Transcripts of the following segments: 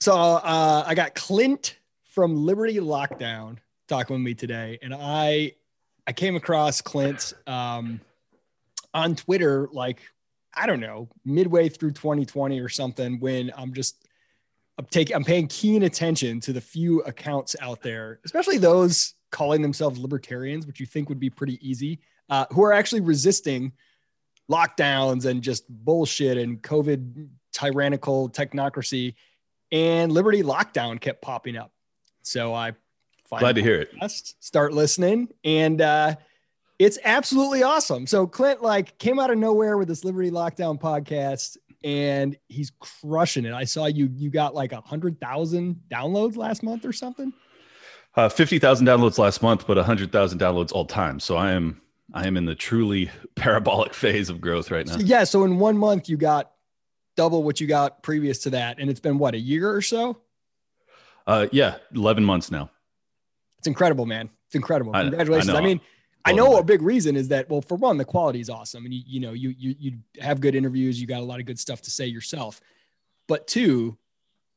So uh, I got Clint from Liberty Lockdown talking with me today, and I I came across Clint um, on Twitter like I don't know midway through 2020 or something when I'm just I'm taking I'm paying keen attention to the few accounts out there, especially those calling themselves libertarians, which you think would be pretty easy, uh, who are actually resisting lockdowns and just bullshit and COVID tyrannical technocracy. And Liberty Lockdown kept popping up. So I glad to hear it. Start listening, and uh, it's absolutely awesome. So Clint like came out of nowhere with this Liberty Lockdown podcast, and he's crushing it. I saw you you got like a hundred thousand downloads last month or something. Uh, Fifty thousand downloads last month, but a hundred thousand downloads all time. So I am I am in the truly parabolic phase of growth right now. So, yeah. So in one month, you got double what you got previous to that, and it's been what a year or so. Uh, yeah, eleven months now. It's incredible, man. It's incredible. Congratulations. I, I mean, I know a big reason is that well, for one, the quality is awesome, and you you know you you you have good interviews, you got a lot of good stuff to say yourself, but two,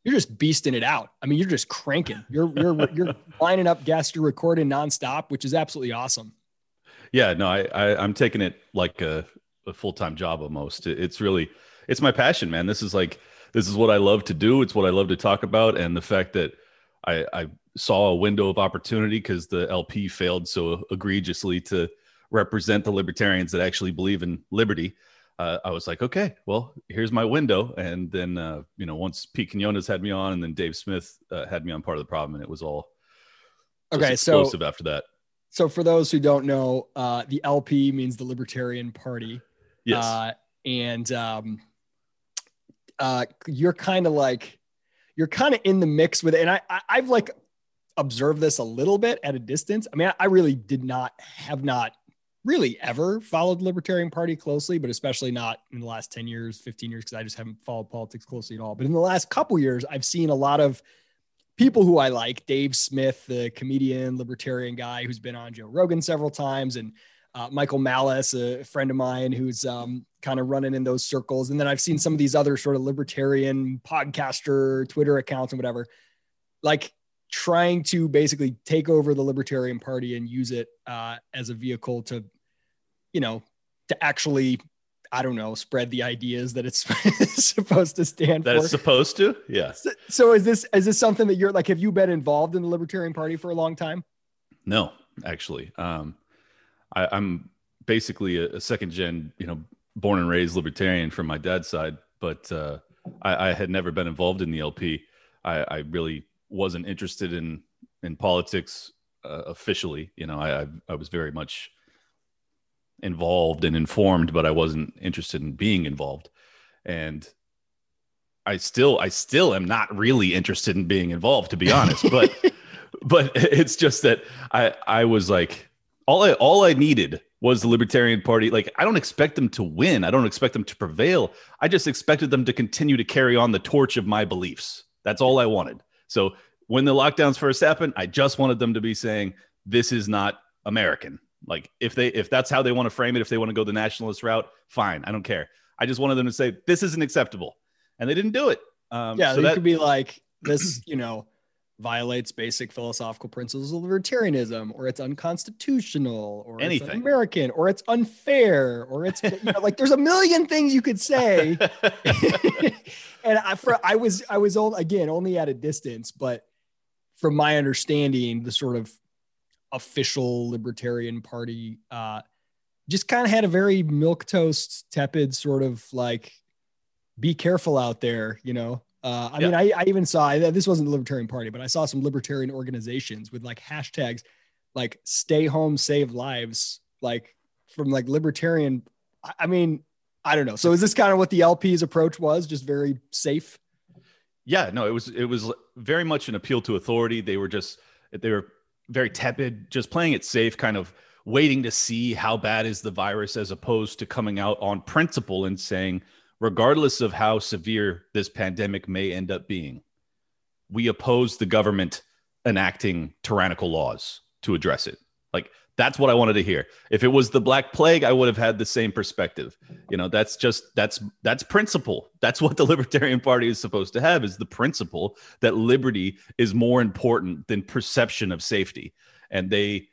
you're just beasting it out. I mean, you're just cranking. You're you're you're lining up guests, you're recording nonstop, which is absolutely awesome. Yeah, no, I, I am taking it like a, a full time job almost. It's really it's my passion, man. This is like this is what I love to do. It's what I love to talk about, and the fact that I, I saw a window of opportunity because the LP failed so egregiously to represent the libertarians that actually believe in liberty. Uh, I was like, okay, well, here's my window. And then, uh, you know, once Pete Quinones had me on, and then Dave Smith uh, had me on part of the problem, and it was all okay. So after that. So, for those who don't know, uh, the LP means the Libertarian Party. Yes. Uh, and um, uh, you're kind of like, you're kind of in the mix with it. And I, I, I've like observed this a little bit at a distance. I mean, I really did not have not really ever followed the Libertarian Party closely, but especially not in the last 10 years, 15 years, because I just haven't followed politics closely at all. But in the last couple years, I've seen a lot of people who I like, Dave Smith, the comedian, libertarian guy who's been on Joe Rogan several times, and uh, Michael Malice, a friend of mine who's um, kind of running in those circles. And then I've seen some of these other sort of libertarian podcaster, Twitter accounts, and whatever, like trying to basically take over the Libertarian Party and use it uh, as a vehicle to, you know, to actually I don't know, spread the ideas that it's supposed to stand that for. That it's supposed to, yeah. So, so, is this is this something that you're like? Have you been involved in the Libertarian Party for a long time? No, actually, um, I, am basically a, a, second gen, you know, born and raised libertarian from my dad's side, but uh, I, I, had never been involved in the LP. I, I really wasn't interested in in politics uh, officially. You know, I I was very much involved and informed, but I wasn't interested in being involved. And I still, I still am not really interested in being involved, to be honest. But, but it's just that I, I was like, all I, all I needed was the Libertarian Party. Like, I don't expect them to win. I don't expect them to prevail. I just expected them to continue to carry on the torch of my beliefs. That's all I wanted. So when the lockdowns first happened, I just wanted them to be saying, this is not American. Like if they if that's how they want to frame it, if they want to go the nationalist route, fine. I don't care. I just wanted them to say this isn't acceptable, and they didn't do it. Um, yeah, so that could be like this. You know, violates basic philosophical principles of libertarianism, or it's unconstitutional, or anything it's American, or it's unfair, or it's you know, like there's a million things you could say. and I, for, I was I was only, again only at a distance, but from my understanding, the sort of official Libertarian Party uh, just kind of had a very milk toast, tepid sort of like, be careful out there, you know. Uh, I yeah. mean, I, I even saw this wasn't the Libertarian Party, but I saw some libertarian organizations with like hashtags like "Stay home, save lives," like from like libertarian. I mean, I don't know. So is this kind of what the LP's approach was? Just very safe. Yeah, no, it was it was very much an appeal to authority. They were just they were very tepid, just playing it safe, kind of waiting to see how bad is the virus as opposed to coming out on principle and saying, regardless of how severe this pandemic may end up being, we oppose the government enacting tyrannical laws to address it. Like That's what I wanted to hear. If it was the Black Plague, I would have had the same perspective. You know, that's just that's that's principle. That's what the Libertarian Party is supposed to have is the principle that liberty is more important than perception of safety. And they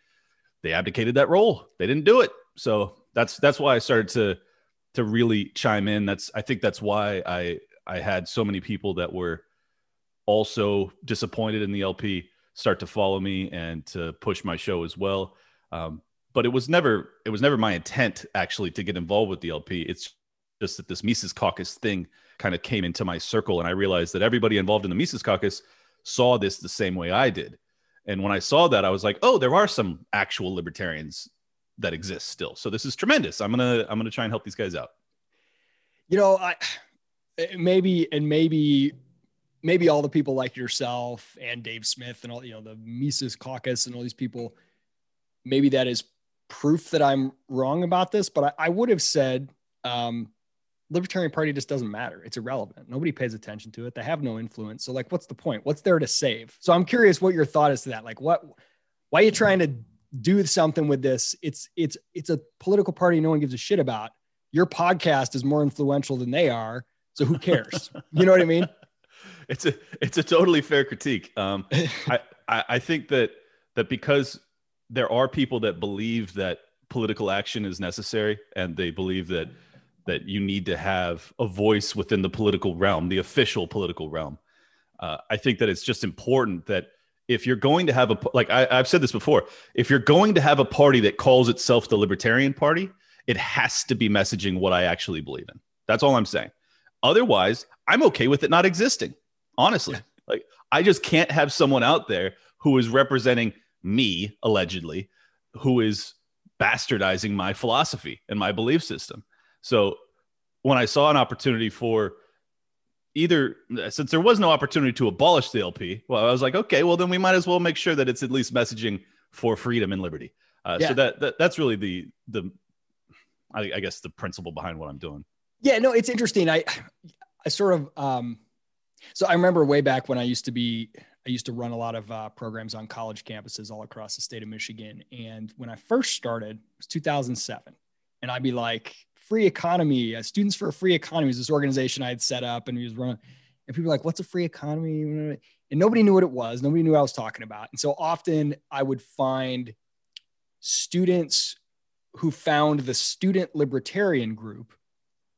they abdicated that role. They didn't do it. So that's that's why I started to to really chime in. That's I think that's why I I had so many people that were also disappointed in the LP start to follow me and to push my show as well. Um, but it was never it was never my intent actually to get involved with the LP. It's just that this Mises Caucus thing kind of came into my circle, and I realized that everybody involved in the Mises Caucus saw this the same way I did. And when I saw that, I was like, oh, there are some actual libertarians that exists still. So this is tremendous. I'm gonna I'm gonna try and help these guys out. You know, I maybe and maybe maybe all the people like yourself and Dave Smith and all you know the Mises Caucus and all these people maybe that is proof that I'm wrong about this, but I, I would have said um, Libertarian Party just doesn't matter. It's irrelevant. Nobody pays attention to it. They have no influence. So, like, what's the point? What's there to save? So, I'm curious what your thought is to that. Like, what? Why are you trying to do something with this? It's it's it's a political party no one gives a shit about. Your podcast is more influential than they are. So who cares? you know what I mean? It's a it's a totally fair critique. Um, I, I I think that that because there are people that believe that political action is necessary and they believe that that you need to have a voice within the political realm the official political realm uh, i think that it's just important that if you're going to have a like I, i've said this before if you're going to have a party that calls itself the libertarian party it has to be messaging what i actually believe in. That's all i'm saying. Otherwise i'm okay with it not existing honestly. Yeah. like i just can't have someone out there who is representing me allegedly who is bastardizing my philosophy and my belief system. So when i saw an opportunity for either since there was no opportunity to abolish the lp well i was like okay well then we might as well make sure that it's at least messaging for freedom and liberty uh, yeah. so that, that that's really the the I, I guess the principle behind what i'm doing yeah no it's interesting i i sort of um so I remember way back when I used to be I used to run a lot of uh, programs on college campuses all across the state of Michigan. And when I first started, it was 2007. And I'd be like, free economy, uh, Students for a Free Economy is this organization I had set up and he was running. And people were like, what's a free economy? And nobody knew what it was. Nobody knew what I was talking about. And so often I would find students who found the student libertarian group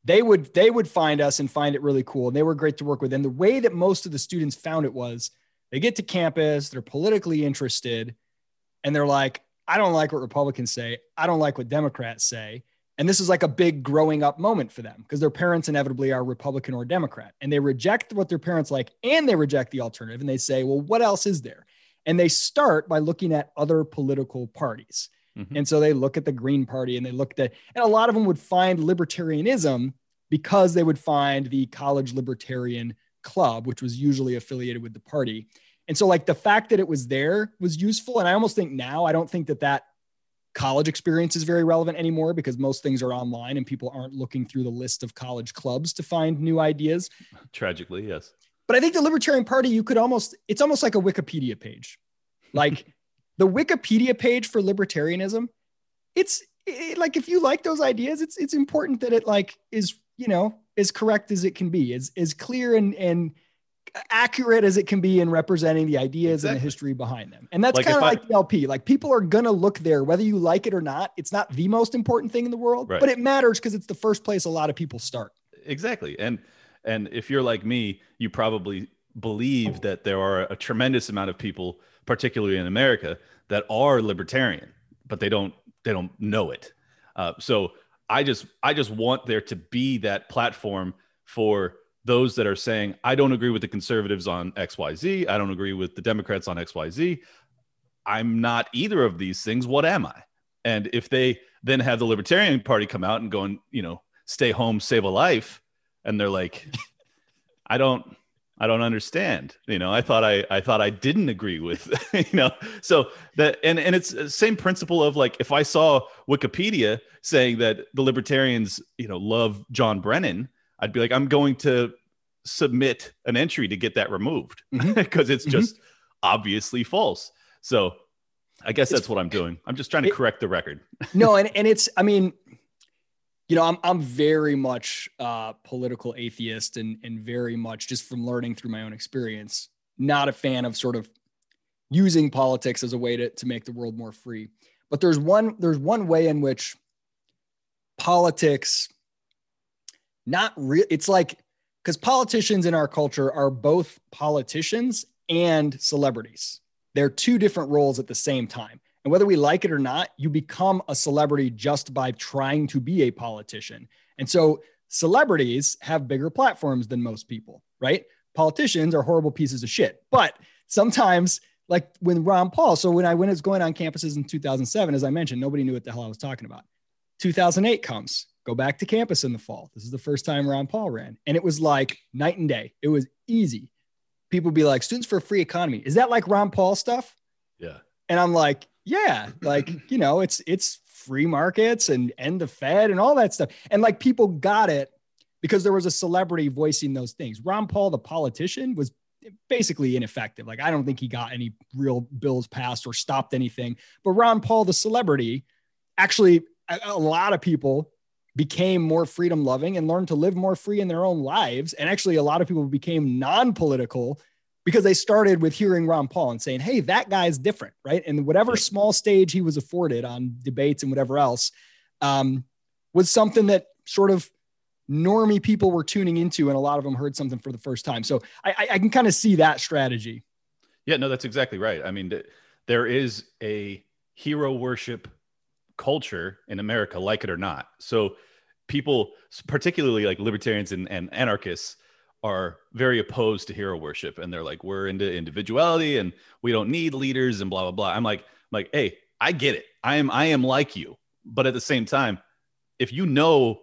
they would they would find us and find it really cool and they were great to work with and the way that most of the students found it was they get to campus, they're politically interested, and they're like, I don't like what Republicans say. I don't like what Democrats say. And this is like a big growing up moment for them because their parents inevitably are Republican or Democrat. And they reject what their parents like and they reject the alternative. And they say, well, what else is there? And they start by looking at other political parties. Mm-hmm. And so they look at the Green Party and they looked at, and a lot of them would find libertarianism because they would find the college libertarian club, which was usually affiliated with the party. And so, like, the fact that it was there was useful. And I almost think now, I don't think that that college experience is very relevant anymore because most things are online and people aren't looking through the list of college clubs to find new ideas. Tragically, yes. But I think the Libertarian Party, you could almost, it's almost like a Wikipedia page. Like the Wikipedia page for libertarianism, it's it, like if you like those ideas, it's it's important that it like is, you know, as correct as it can be, as, as clear and, and accurate as it can be in representing the ideas exactly. and the history behind them. And that's like kind of like the LP. Like people are going to look there, whether you like it or not. It's not the most important thing in the world, right. but it matters because it's the first place a lot of people start. Exactly. And, and if you're like me, you probably believe that there are a tremendous amount of people, particularly in America, that are libertarian, but they don't, they don't know it. Uh, so I just I just want there to be that platform for those that are saying I don't agree with the conservatives on XYZ, I don't agree with the Democrats on XYZ. I'm not either of these things. What am I? And if they then have the Libertarian Party come out and go and, you know, stay home, save a life, and they're like, I don't I don't understand. You know, I thought I I thought I didn't agree with, you know. So that and and it's the same principle of like if I saw Wikipedia saying that the libertarians, you know, love John Brennan, I'd be like I'm going to submit an entry to get that removed because mm-hmm. it's mm-hmm. just obviously false. So I guess that's what I'm doing. I'm just trying to it, correct the record. no, and and it's I mean, you know, I'm I'm very much uh political atheist and and very much just from learning through my own experience, not a fan of sort of using politics as a way to to make the world more free. But there's one there's one way in which politics not real it's like because politicians in our culture are both politicians and celebrities. They're two different roles at the same time. And whether we like it or not, you become a celebrity just by trying to be a politician. And so celebrities have bigger platforms than most people, right? Politicians are horrible pieces of shit. But sometimes, like when Ron Paul, so when I when was going on campuses in 2007, as I mentioned, nobody knew what the hell I was talking about. 2008 comes, go back to campus in the fall. This is the first time Ron Paul ran. And it was like night and day. It was easy. People be like, students for a free economy. Is that like Ron Paul stuff? Yeah. And I'm like, yeah, like, you know, it's it's free markets and end the Fed and all that stuff. And like people got it because there was a celebrity voicing those things. Ron Paul, the politician, was basically ineffective. Like, I don't think he got any real bills passed or stopped anything. But Ron Paul, the celebrity, actually, a, a lot of people became more freedom loving and learned to live more free in their own lives. And actually, a lot of people became non political because they started with hearing Ron Paul and saying, hey, that guy's different, right? And whatever small stage he was afforded on debates and whatever else um, was something that sort of normie people were tuning into, and a lot of them heard something for the first time. So I, I can kind of see that strategy. Yeah, no, that's exactly right. I mean, there is a hero worship culture in America, like it or not. So people, particularly like libertarians and, and anarchists, are very opposed to hero worship and they're like we're into individuality and we don't need leaders and blah blah blah. I'm like I'm like hey i get it. I am i am like you. But at the same time if you know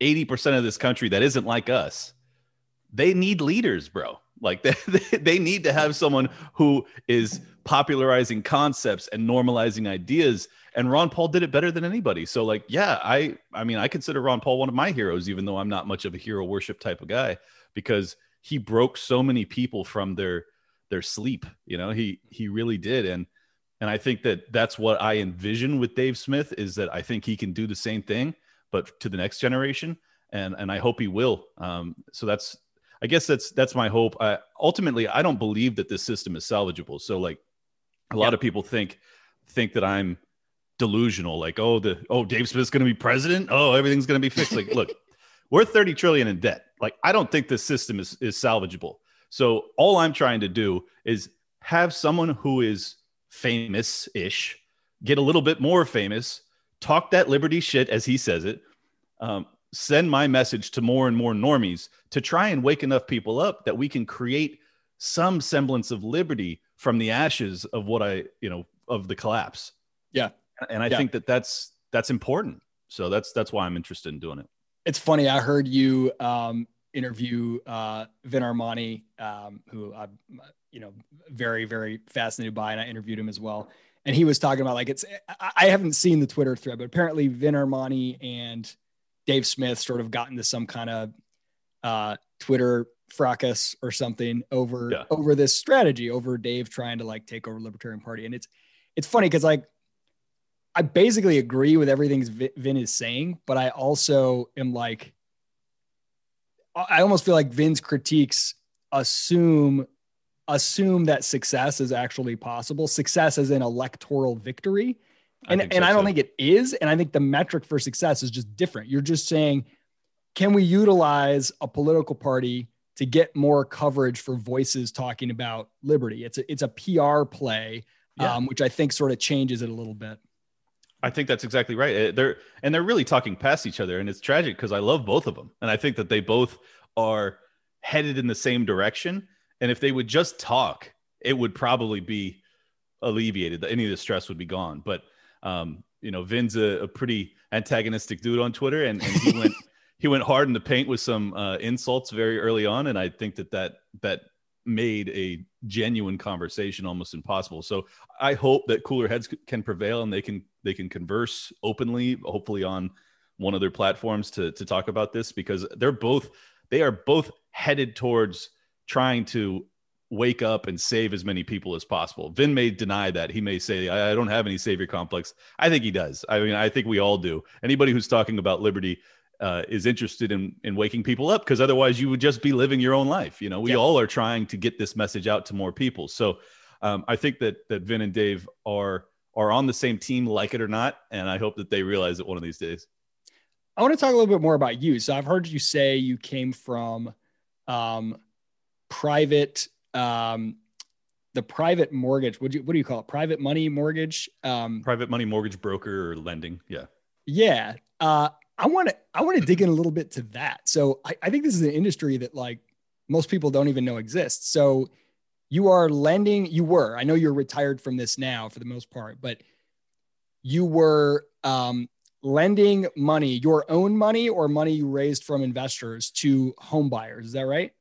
80% of this country that isn't like us they need leaders bro like they, they need to have someone who is popularizing concepts and normalizing ideas and Ron Paul did it better than anybody. So like, yeah, I I mean, I consider Ron Paul one of my heroes, even though I'm not much of a hero worship type of guy, because he broke so many people from their their sleep. You know, he he really did, and and I think that that's what I envision with Dave Smith is that I think he can do the same thing, but to the next generation, and and I hope he will. Um, so that's I guess that's that's my hope. I, ultimately, I don't believe that this system is salvageable. So like, a lot of people think think that I'm delusional like oh the oh dave smith's going to be president? Oh everything's going to be fixed. Like look we're 30 trillion in debt. Like i don't think this system is is salvageable. So all i'm trying to do is have someone who is famous ish get a little bit more famous talk that liberty shit as he says it um, send my message to more and more normies to try and wake enough people up that we can create some semblance of liberty from the ashes of what i you know of the collapse yeah and I yeah. think that that's that's important. So that's that's why I'm interested in doing it. It's funny. I heard you um, interview uh, Vin Armani, um, who I'm you know very very fascinated by, and I interviewed him as well. And he was talking about like it's I haven't seen the Twitter thread, but apparently Vin Armani and Dave Smith sort of got into some kind of uh, Twitter fracas or something over yeah. over this strategy over Dave trying to like take over Libertarian Party. And it's it's funny because like I basically agree with everything Vin is saying, but I also am like, I almost feel like Vin's critiques assume assume that success is actually possible. Success is an electoral victory. And, I and so I don't too. think it is. And I think the metric for success is just different. You're just saying, can we utilize a political party to get more coverage for voices talking about liberty? It's a, it's a PR play, yeah. um, which I think sort of changes it a little bit. I think that's exactly right. Eh, they're and they're really talking past each other, and it's tragic because I love both of them, and I think that they both are headed in the same direction. And if they would just talk, it would probably be alleviated. Any of the stress would be gone. But um, you know, Vin's a, a, pretty antagonistic dude on Twitter, and, and he went he went hard in the paint with some uh, insults very early on, and I think that that that made a genuine conversation almost impossible. So I hope that cooler heads can prevail and they can they can converse openly, hopefully on one of their platforms to to talk about this because they're both they are both headed towards trying to wake up and save as many people as possible. Vin may deny that. He may say, I, I don't have any savior complex. I think he does. I mean, I think we all do. Anybody who's talking about liberty uh, is interested in, in waking people up because otherwise you would just be living your own life. You know, we all are trying to get this message out to more people. So um, I think that, that Vin and Dave are, are on the same team, like it or not. And I hope that they realize it one of these days. I want to talk a little bit more about you. So I've heard you say you came from um, private um, the private mortgage. What do you what do you call it? Private money mortgage. Um, private money mortgage broker or lending. Yeah. Yeah. Uh, I want to I want to dig in a little bit to that. So I, I think this is an industry that like most people don't even know exists. So you are lending. You were. I know you're retired from this now for the most part, but you were um, lending money, your own money or money you raised from investors to home buyers. Is that right?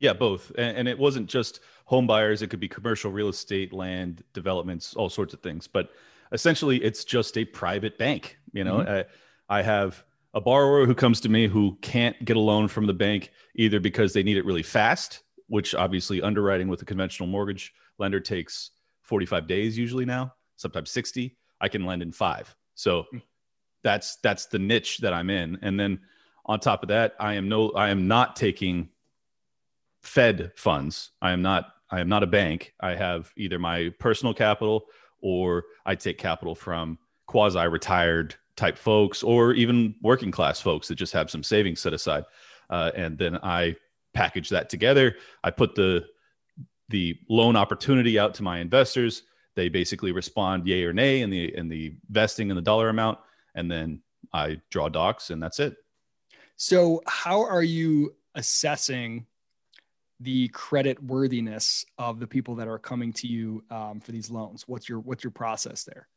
Yeah, both. And, and, it wasn't just home buyers, it could be commercial real estate, land developments, all sorts of things. But essentially, it's just a private bank. You know, mm-hmm. I, I have a borrower who comes to me who can't get a loan from the bank either because they need it really fast, which obviously underwriting with a conventional mortgage lender takes 45 days usually now, sometimes 60. I can lend in five. So mm. that's that's the niche that I'm in. And then on top of that, I am no I am not taking Fed funds. I am not I am not a bank. I have either my personal capital or I take capital from quasi retired type folks or even working class folks that just have some savings set aside. Uh, and then I package that together. I put the the loan opportunity out to my investors. They basically respond yay or nay in the in the vesting and the dollar amount, and then I draw docs, and that's it. So, how are you assessing the credit worthiness of the people that are coming to you um, for these loans? What's your what's your process there?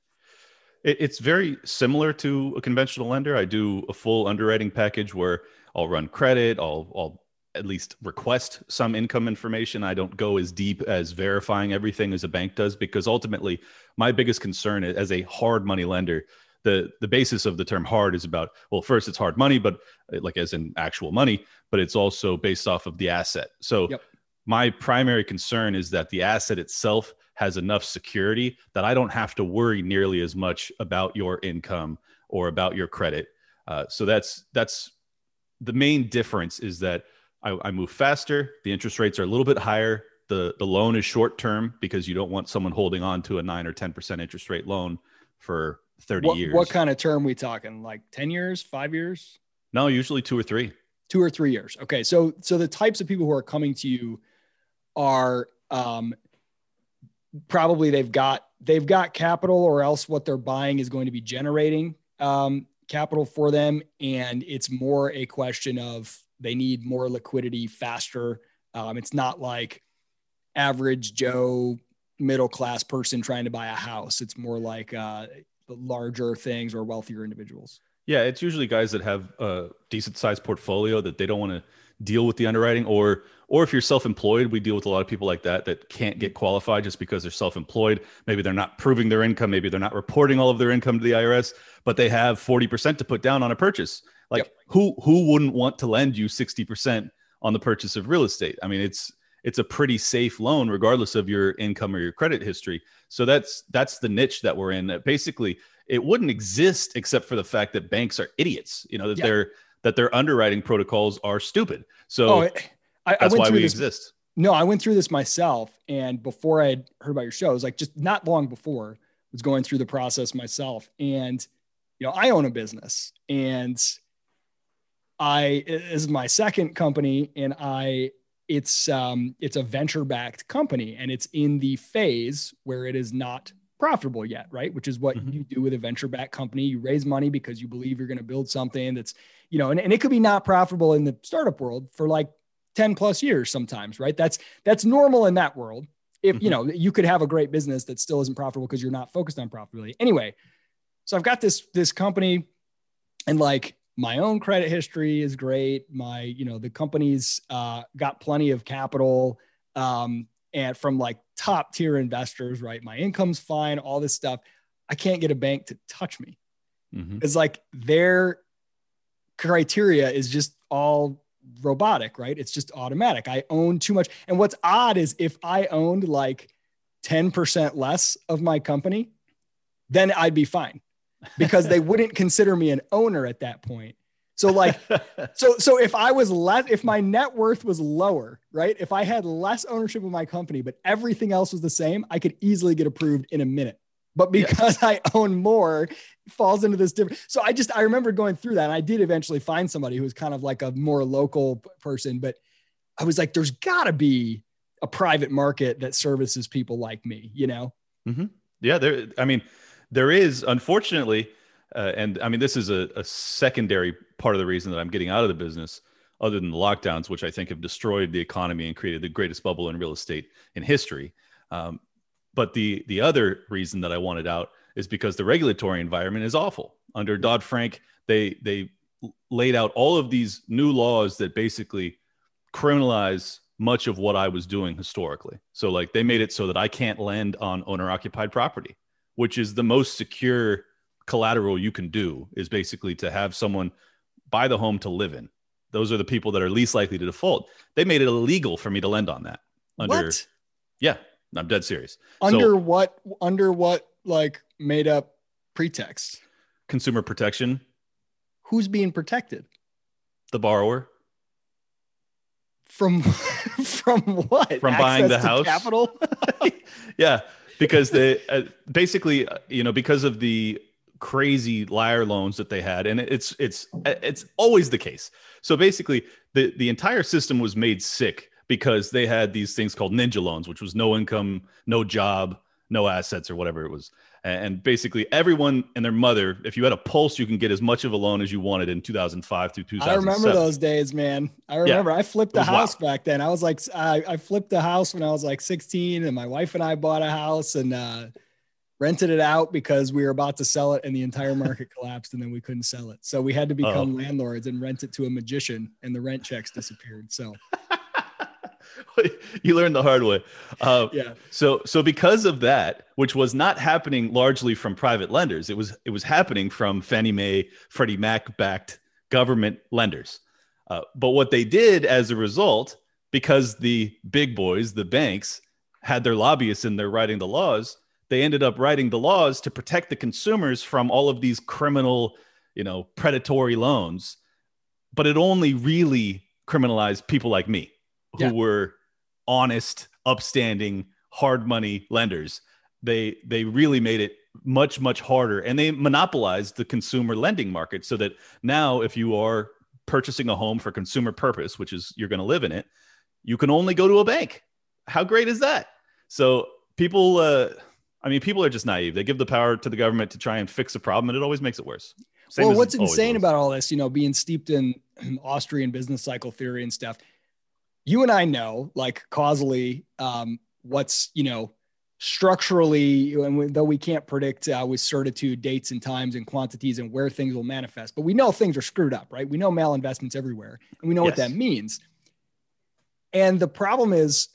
It's very similar to a conventional lender. I do a full underwriting package where I'll run credit, I'll, I'll at least request some income information. I don't go as deep as verifying everything as a bank does because ultimately, my biggest concern as a hard money lender the the basis of the term hard is about well first it's hard money but uh, like as in actual money but it's also based off of the asset so yep. my primary concern is that the asset itself has enough security that i don't have to worry nearly as much about your income or about your credit uh, so that's that's the main difference is that I, I move faster the interest rates are a little bit higher the the loan is short term because you don't want someone holding on to a 9 or 10% interest rate loan for 30 what, years. What kind of term we talking? Like 10 years, five years? No, usually two or three. Two or three years. Okay. So, so the types of people who are coming to you are um, probably they've got, they've got capital or else what they're buying is going to be generating um, capital for them. And it's more a question of they need more liquidity faster. Um, it's not like average Joe middle class person trying to buy a house. It's more like uh, larger things or wealthier individuals? Yeah, it's usually guys that have a decent sized portfolio that they don't want to deal with the underwriting or or if you're self-employed we deal with a lot of people like that that can't get qualified just because they're self-employed maybe they're not proving their income maybe they're not reporting all of their income to the IRS but they have 40% to put down on a purchase like yep. who who wouldn't want to lend you 60% on the purchase of real estate i mean it's it's a pretty safe loan regardless of your income or your credit history. So that's that's the niche that we're in. That basically it wouldn't exist except for the fact that banks are idiots you know that yeah. they're that their underwriting protocols are stupid. So oh, I, that's I why we this, exist. No i went through this myself and before i had heard about your show it was like just not long before I was going through the process myself. And you know i own a business and i this is my second company and i it's um, it's a venture backed company and it's in the phase where it is not profitable yet, right? Which is what mm-hmm. you do with a venture backed company. You raise money because you believe you're going to build something that's, you know, and, and it could be not profitable in the startup world for like 10 plus years sometimes, right? That's that's normal in that world. If mm-hmm. you know, you could have a great business that still isn't profitable because you're not focused on profitability. Anyway, so I've got this this company and like my own credit history is great. My, you know, the company's uh, got plenty of capital um, and from like top tier investors, right? My income's fine, all this stuff. I can't get a bank to touch me. Mm-hmm. It's like their criteria is just all robotic, right? It's just automatic. I own too much. And what's odd is if I owned like 10% less of my company, then I'd be fine because they wouldn't consider me an owner at that point. So like so so if I was less if my net worth was lower, right? If I had less ownership of my company but everything else was the same, I could easily get approved in a minute. But because yes. I own more, falls into this different. So I just I remember going through that and I did eventually find somebody who was kind of like a more local person, but I was like there's got to be a private market that services people like me, you know? Mm-hmm. Yeah, there I mean there is unfortunately uh, and I mean, this is a, a, secondary part of the reason that I'm getting out of the business, other than the lockdowns, which I think have destroyed the economy and created the greatest bubble in real estate in history. Um, but the the other reason that I wanted out is because the regulatory environment is awful. Under Dodd Frank, they they laid out all of these new laws that basically criminalize much of what I was doing historically. So like they made it so that I can't lend on owner occupied property, which is the most secure collateral you can do is basically to have someone buy the home to live in. Those are the people that are least likely to default. They made it illegal for me to lend on that. Under, what? Yeah, I'm dead serious. Under so, what? Under what? Like made up pretext? Consumer protection. Who's being protected? The borrower. From from what? From Access buying the house. Capital. yeah, because they uh, basically, uh, you know, because of the crazy liar loans that they had and it's it's it's always the case. So basically the the entire system was made sick because they had these things called ninja loans which was no income no job no assets or whatever it was and basically everyone and their mother if you had a pulse you can get as much of a loan as you wanted in 2005 through 2007 i remember those days man i remember yeah, i flipped the house wild. back then i was like I, I flipped the house when i was like 16 and my wife and i bought a house and uh rented it out because we were about to sell it and the entire market collapsed and then we couldn't sell it. So we had to become Uh-oh. landlords and rent it to a magician and the rent checks disappeared. So you learned the hard way. Uh, yeah. So so because of that, which was not happening largely from private lenders, it was it was happening from Fannie Mae, Freddie Mac backed government lenders. Uh, but what they did as a result, because the big boys, the banks, had their lobbyists in there writing the laws, they ended up writing the laws to protect the consumers from all of these criminal, you know, predatory loans. But it only really criminalized people like me who yeah. were honest, upstanding, hard money lenders. They they really made it much much harder and they monopolized the consumer lending market so that now if you are purchasing a home for consumer purpose, which is you're going to live in it, you can only go to a bank. How great is that? So people uh I mean, people are just naive. They give the power to the government to try and fix a problem, and it always makes it worse. Same well, what's insane about all this, you know, being steeped in Austrian business cycle theory and stuff, you and I know, like causally, um, what's you know structurally, and though we can't predict uh, with certitude dates and times and quantities and where things will manifest, but we know things are screwed up, right? We know malinvestments everywhere, and we know yes. what that means. And the problem is,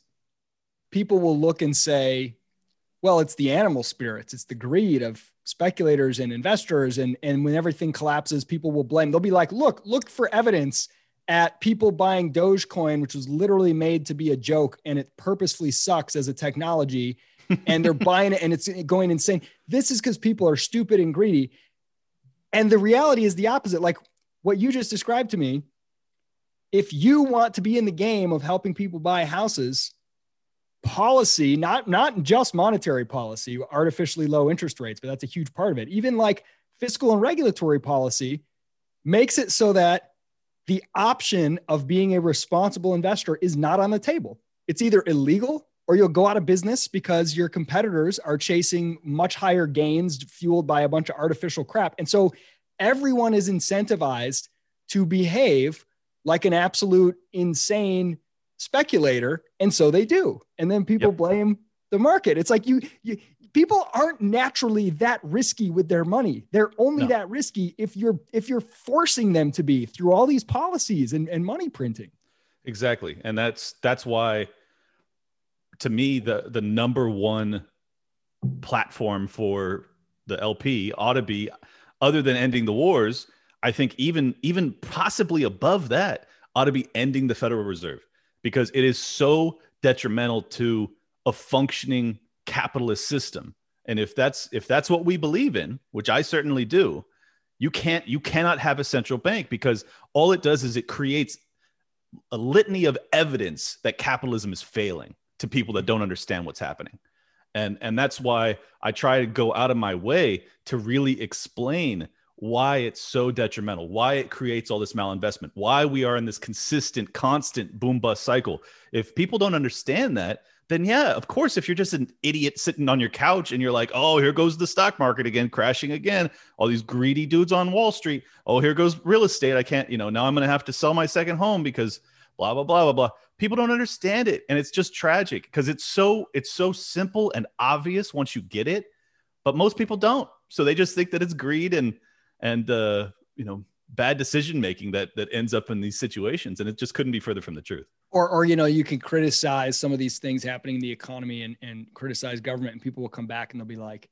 people will look and say, well, it's the animal spirits, it's the greed of speculators and investors. And, and when everything collapses, people will blame. They'll be like, look, look for evidence at people buying Dogecoin, which was literally made to be a joke and it purposefully sucks as a technology. and they're buying it and it's going insane. This is because people are stupid and greedy. And the reality is the opposite. Like what you just described to me, if you want to be in the game of helping people buy houses, policy, not not just monetary policy, artificially low interest rates, but that's a huge part of it. Even like fiscal and regulatory policy makes it so that the option of being a responsible investor is not on the table. It's either illegal or you'll go out of business because your competitors are chasing much higher gains fueled by a bunch of artificial crap. And so everyone is incentivized to behave like an absolute insane speculator and so they do and then people yep. blame the market it's like you, you people aren't naturally that risky with their money. They're only no. that risky if you're if you're forcing them to be through all these policies and, and money printing. Exactly. And that's that's why to me the the number one platform for the lp ought to be other than ending the wars i think even even possibly above that ought to be ending the Federal Reserve. Because it is so detrimental to a functioning capitalist system. And if that's if that's what we believe in, which I certainly do, you can't you cannot have a central bank because all it does is it creates a litany of evidence that capitalism is failing to people that don't understand what's happening. And and that's why I try to go out of my way to really explain why it's so detrimental, why it creates all this malinvestment, why we are in this consistent, constant boom bust cycle. If people don't understand that, then yeah, of course, if you're just an idiot sitting on your couch and you're like, oh, here goes the stock market again, crashing again, all these greedy dudes on Wall Street. Oh, here goes real estate. I can't, you know, now I'm going to have to sell my second home because blah, blah, blah, blah, blah. People don't understand it. And it's just tragic because it's so, it's so simple and obvious once you get it, but most people don't. So they just think that it's greed and, and uh, you know bad decision making that that ends up in these situations and it just couldn't be further from the truth or or you know you can criticize some of these things happening in the economy and and criticize government and people will come back and they'll be like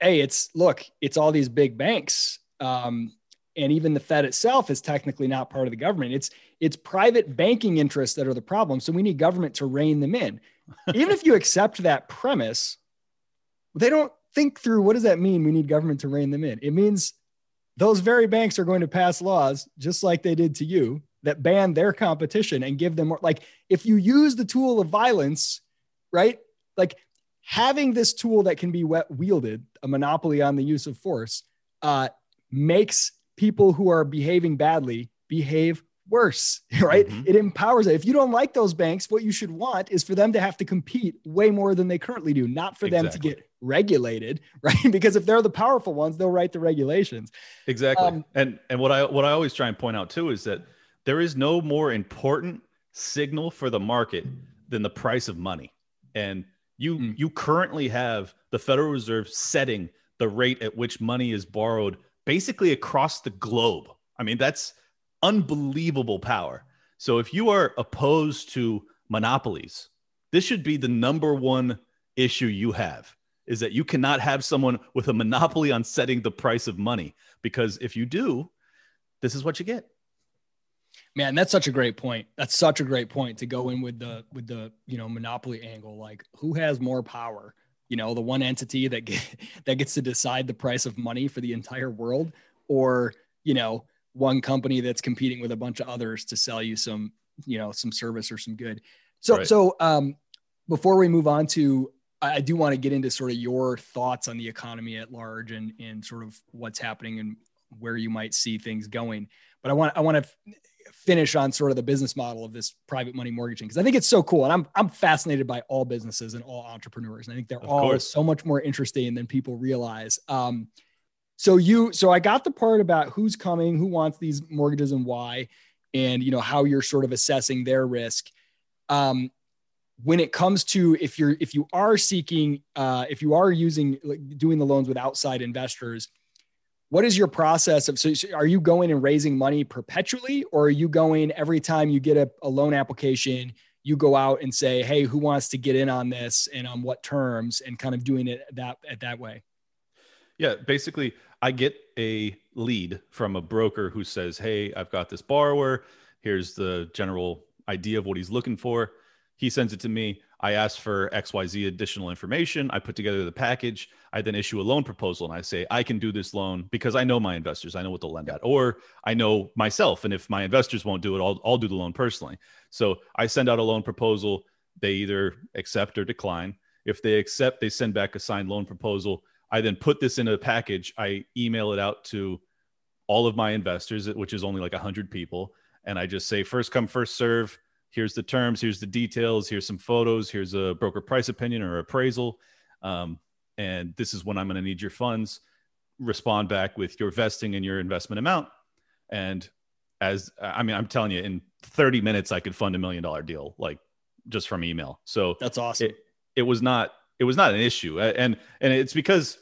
hey it's look it's all these big banks um, and even the fed itself is technically not part of the government. It's it's private banking interests that are the problem so we need government to rein them in. Even if you accept that premise they don't think through what does that mean we need government to rein them in. It means those very banks are going to pass laws just like they did to you that ban their competition and give them more like if you use the tool of violence right like having this tool that can be wielded a monopoly on the use of force uh, makes people who are behaving badly behave worse, right? Mm-hmm. It empowers it. If you don't like those banks, what you should want is for them to have to compete way more than they currently do, not for exactly. them to get regulated, right? because if they're the powerful ones, they'll write the regulations. Exactly. Um, and and what I what I always try and point out too is that there is no more important signal for the market than the price of money. And you mm. you currently have the Federal Reserve setting the rate at which money is borrowed basically across the globe. I mean, that's unbelievable power. So if you are opposed to monopolies, this should be the number one issue you have is that you cannot have someone with a monopoly on setting the price of money because if you do, this is what you get. Man, that's such a great point. That's such a great point to go in with the with the, you know, monopoly angle like who has more power? You know, the one entity that get, that gets to decide the price of money for the entire world or, you know, one company that's competing with a bunch of others to sell you some, you know, some service or some good. So, right. so um, before we move on to, I do want to get into sort of your thoughts on the economy at large and and sort of what's happening and where you might see things going. But I want I want to finish on sort of the business model of this private money mortgaging because I think it's so cool and I'm I'm fascinated by all businesses and all entrepreneurs. And I think they're of all course. so much more interesting than people realize. Um, so you so i got the part about who's coming who wants these mortgages and why and you know how you're sort of assessing their risk um, when it comes to if you're if you are seeking uh, if you are using like doing the loans with outside investors what is your process of so, are you going and raising money perpetually or are you going every time you get a, a loan application you go out and say hey who wants to get in on this and on what terms and kind of doing it that at that way yeah basically I get a lead from a broker who says, Hey, I've got this borrower. Here's the general idea of what he's looking for. He sends it to me. I ask for XYZ additional information. I put together the package. I then issue a loan proposal and I say, I can do this loan because I know my investors. I know what they'll lend at, or I know myself. And if my investors won't do it, I'll, I'll do the loan personally. So I send out a loan proposal. They either accept or decline. If they accept, they send back a signed loan proposal. I then put this in a package. I email it out to all of my investors, which is only like 100 people. And I just say, first come, first serve. Here's the terms. Here's the details. Here's some photos. Here's a broker price opinion or appraisal. Um, and this is when I'm going to need your funds. Respond back with your vesting and your investment amount. And as I mean, I'm telling you, in 30 minutes, I could fund a million dollar deal, like just from email. So that's awesome. It, it was not it was not an issue and and it's because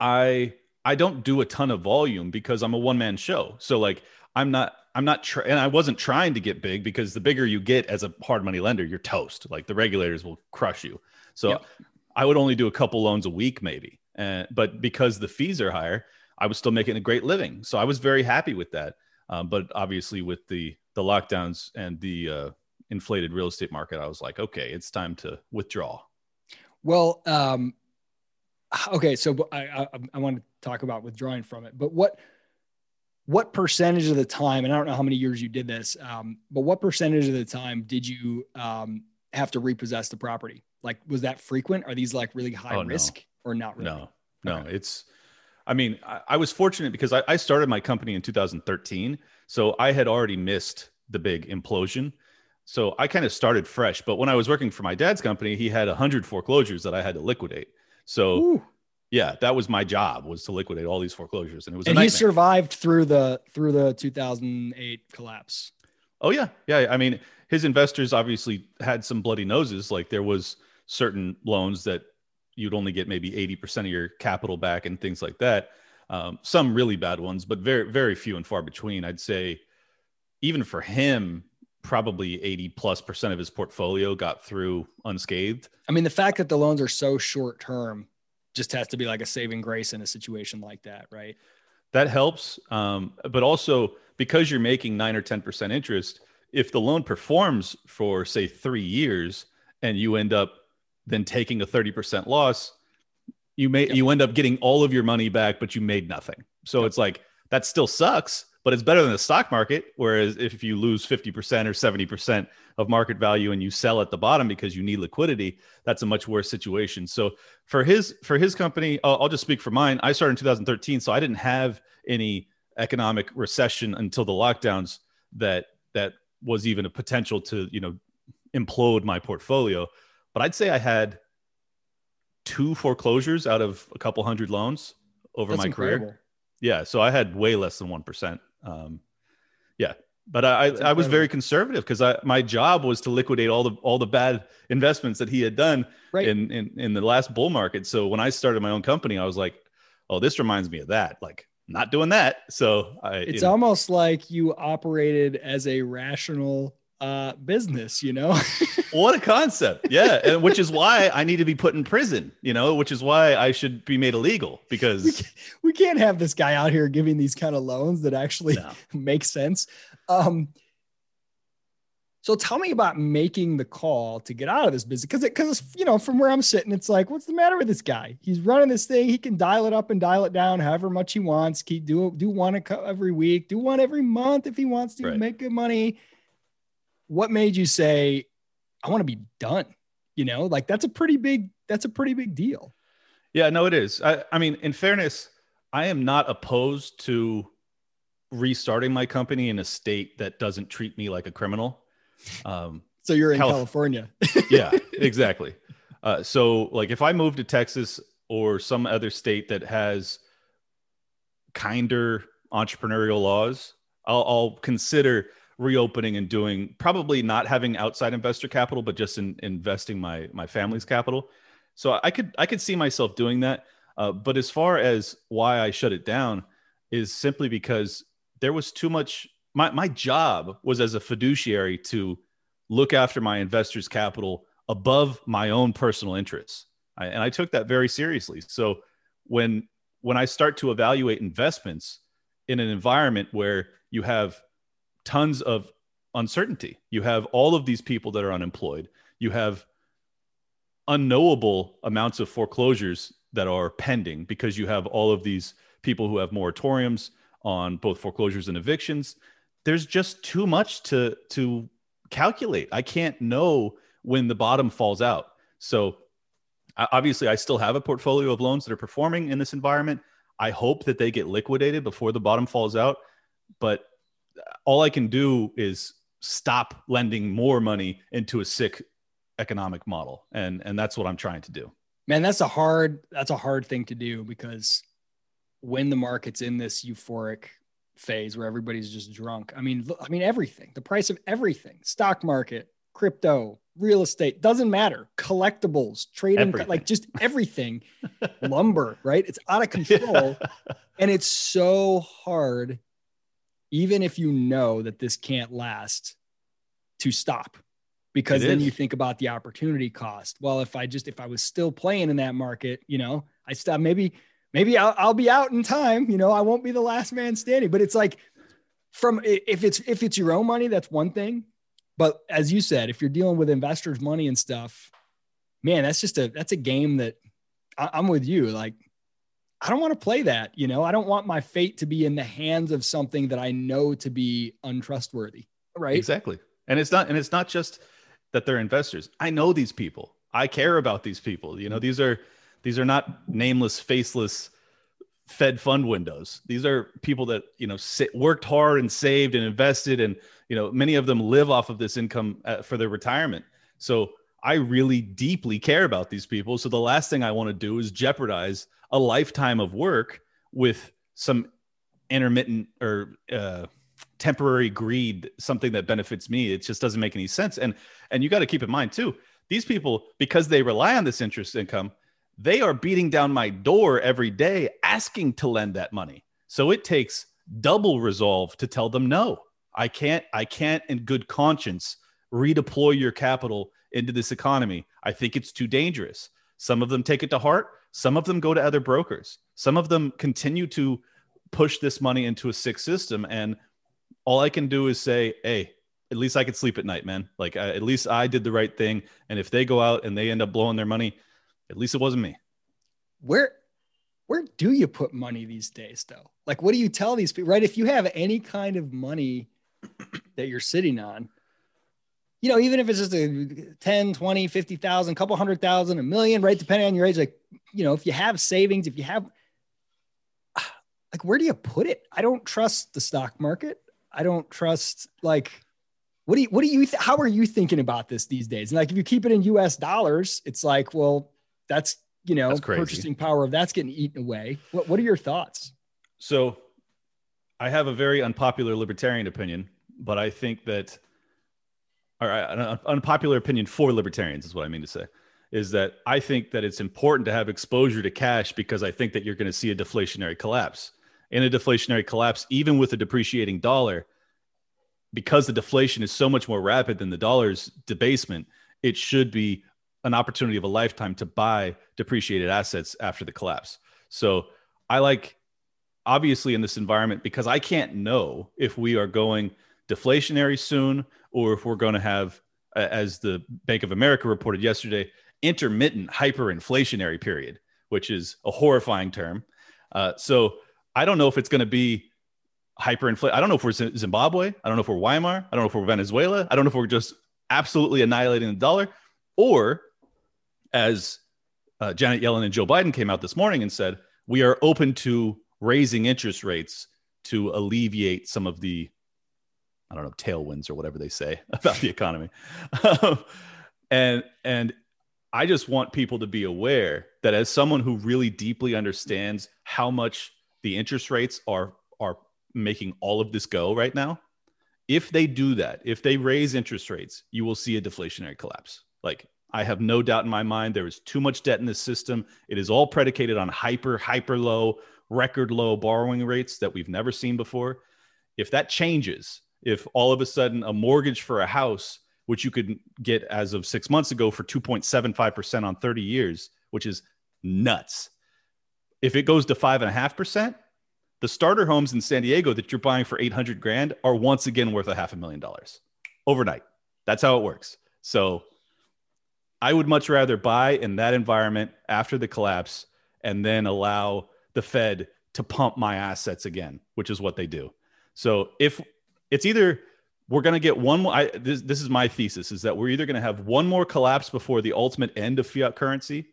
i i don't do a ton of volume because i'm a one man show so like i'm not i'm not tr- and i wasn't trying to get big because the bigger you get as a hard money lender you're toast. Like the regulators will crush you. So yep. i would only do a couple loans a week maybe. And but because the fees are higher i was still making a great living. So i was very happy with that. Um, but obviously with the the lockdowns and the uh, inflated real estate market, I was like, okay, it's time to withdraw. Well, um, okay, so I, I, I want to talk about withdrawing from it, but what what percentage of the time, and I don't know how many years you did this, um, but what percentage of the time did you um, have to repossess the property? Like, was that frequent? Are these like really high oh, risk no. or not really? No, no, okay. it's. I mean, I, I, was fortunate because I, I started my company in 2013, so I had already missed the big implosion. So I kind of started fresh. But when I was working for my dad's company, he had 100 foreclosures that I had to liquidate. So Ooh. Yeah, that was my job was to liquidate all these foreclosures, and it was. And he survived through the through the 2008 collapse. Oh yeah, yeah. I mean, his investors obviously had some bloody noses. Like there was certain loans that you'd only get maybe 80% of your capital back and things like that. Um, some really bad ones, but very very few and far between. I'd say even for him, probably 80 plus percent of his portfolio got through unscathed. I mean, the fact that the loans are so short term just has to be like a saving grace in a situation like that, right? That helps. Um, but also because you're making nine or 10% interest, if the loan performs for say three years and you end up then taking a 30% loss, you may, yep. you end up getting all of your money back, but you made nothing. So yep. it's like, that still sucks, but it's better than the stock market. Whereas if you lose 50% or 70% of market value and you sell at the bottom because you need liquidity, that's a much worse situation. So for his for his company, I'll, I'll just speak for mine. I started in 2013, so I didn't have any economic recession until the lockdowns that that was even a potential to you know implode my portfolio. But I'd say I had two foreclosures out of a couple hundred loans over that's my incredible. career. Yeah, so I had way less than one percent um, yeah, but I, I was very conservative because I my job was to liquidate all the all the bad investments that he had done right. in, in in the last bull market. So when I started my own company, I was like, oh, this reminds me of that. Like not doing that. So I, it's you know. almost like you operated as a rational uh, business, you know? what a concept. Yeah. And which is why I need to be put in prison, you know, which is why I should be made illegal because we can't, we can't have this guy out here giving these kind of loans that actually no. make sense. Um, so tell me about making the call to get out of this business because because you know from where I'm sitting, it's like, what's the matter with this guy? He's running this thing. He can dial it up and dial it down however much he wants. Keep do do one every week, do one every month if he wants to right. make good money what made you say, I want to be done? You know, like that's a pretty big, that's a pretty big deal. Yeah, no, it is. I, I mean, in fairness, I am not opposed to restarting my company in a state that doesn't treat me like a criminal. Um, so you're in Calif- California. yeah, exactly. Uh, so like if I move to Texas or some other state that has kinder entrepreneurial laws, I'll, I'll consider reopening and doing probably not having outside investor capital, but just in investing my my family's capital. So I could I could see myself doing that. Uh, but as far as why I shut it down is simply because there was too much. My my job was as a fiduciary to look after my investors' capital above my own personal interests, I, and I took that very seriously. So when when I start to evaluate investments in an environment where you have tons of uncertainty. You have all of these people that are unemployed. You have unknowable amounts of foreclosures that are pending because you have all of these people who have moratoriums on both foreclosures and evictions. There's just too much to to calculate. I can't know when the bottom falls out. So obviously I still have a portfolio of loans that are performing in this environment. I hope that they get liquidated before the bottom falls out, but all I can do is stop lending more money into a sick economic model. And, and that's what I'm trying to do. Man, that's a hard, that's a hard thing to do because when the market's in this euphoric phase where everybody's just drunk, I mean, I mean, everything, the price of everything, stock market, crypto, real estate, doesn't matter. Collectibles, trading, like just everything, lumber, right? It's out of control. Yeah. And it's so hard even if you know that this can't last, to stop because it then is. you think about the opportunity cost. Well, if I just if I was still playing in that market, you know, I stop maybe maybe I'll, I'll be out in time. You know, I won't be the last man standing. But it's like from if it's if it's your own money, that's one thing. But as you said, if you're dealing with investors' money and stuff, man, that's just a that's a game that I, I'm with you. Like, I don't want to play that. You know, I don't want my fate to be in the hands of something that I know to be untrustworthy. Right. Exactly. And it's not and it's not just that they're investors. I know these people. I care about these people. You know, these are these are not nameless, faceless Fed fund windows. These are people that you know sit, worked hard and saved and invested, and you know many of them live off of this income uh, for their retirement. So I really deeply care about these people. So the last thing I want to do is jeopardize a lifetime of work with some intermittent or uh, temporary greed, something that benefits me. It just doesn't make any sense. And and you got to keep in mind too, these people because they rely on this interest income, they are beating down my door every day asking to lend that money. So it takes double resolve to tell them no. I can't I can't in good conscience redeploy your capital into this economy. I think it's too dangerous. Some of them take it to heart, some of them go to other brokers. Some of them continue to push this money into a sick system and all I can do is say, "Hey, at least I could sleep at night, man. Like I, at least I did the right thing. And if they go out and they end up blowing their money, at least it wasn't me. Where where do you put money these days though? Like what do you tell these people, right? If you have any kind of money that you're sitting on, you know, even if it's just a 10, 20, 50,000, couple hundred thousand, a million, right? Depending on your age, like, you know, if you have savings, if you have, like, where do you put it? I don't trust the stock market. I don't trust, like, what do you, what do you, th- how are you thinking about this these days? And like, if you keep it in US dollars, it's like, well, that's, you know, purchasing power of that's getting eaten away. What, what are your thoughts? So I have a very unpopular libertarian opinion, but I think that or an unpopular opinion for libertarians is what I mean to say is that I think that it's important to have exposure to cash because I think that you're going to see a deflationary collapse. In a deflationary collapse, even with a depreciating dollar, because the deflation is so much more rapid than the dollar's debasement, it should be an opportunity of a lifetime to buy depreciated assets after the collapse. So I like, obviously, in this environment, because I can't know if we are going deflationary soon or if we're going to have, as the Bank of America reported yesterday, intermittent hyperinflationary period, which is a horrifying term. Uh, so I don't know if it's going to be hyperinflation. I don't know if we're Zimbabwe. I don't know if we're Weimar. I don't know if we're Venezuela. I don't know if we're just absolutely annihilating the dollar, or as uh, Janet Yellen and Joe Biden came out this morning and said, we are open to raising interest rates to alleviate some of the I don't know, tailwinds or whatever they say about the economy. Um, and and I just want people to be aware that as someone who really deeply understands how much the interest rates are are making all of this go right now, if they do that, if they raise interest rates, you will see a deflationary collapse. Like I have no doubt in my mind there is too much debt in this system. It is all predicated on hyper hyper low, record low borrowing rates that we've never seen before. If that changes, if all of a sudden a mortgage for a house, which you could get as of six months ago for 2.75% on 30 years, which is nuts. If it goes to five and a half percent, the starter homes in San Diego that you're buying for 800 grand are once again worth a half a million dollars overnight. That's how it works. So I would much rather buy in that environment after the collapse and then allow the Fed to pump my assets again, which is what they do. So if it's either we're going to get one more I, this, this is my thesis is that we're either going to have one more collapse before the ultimate end of fiat currency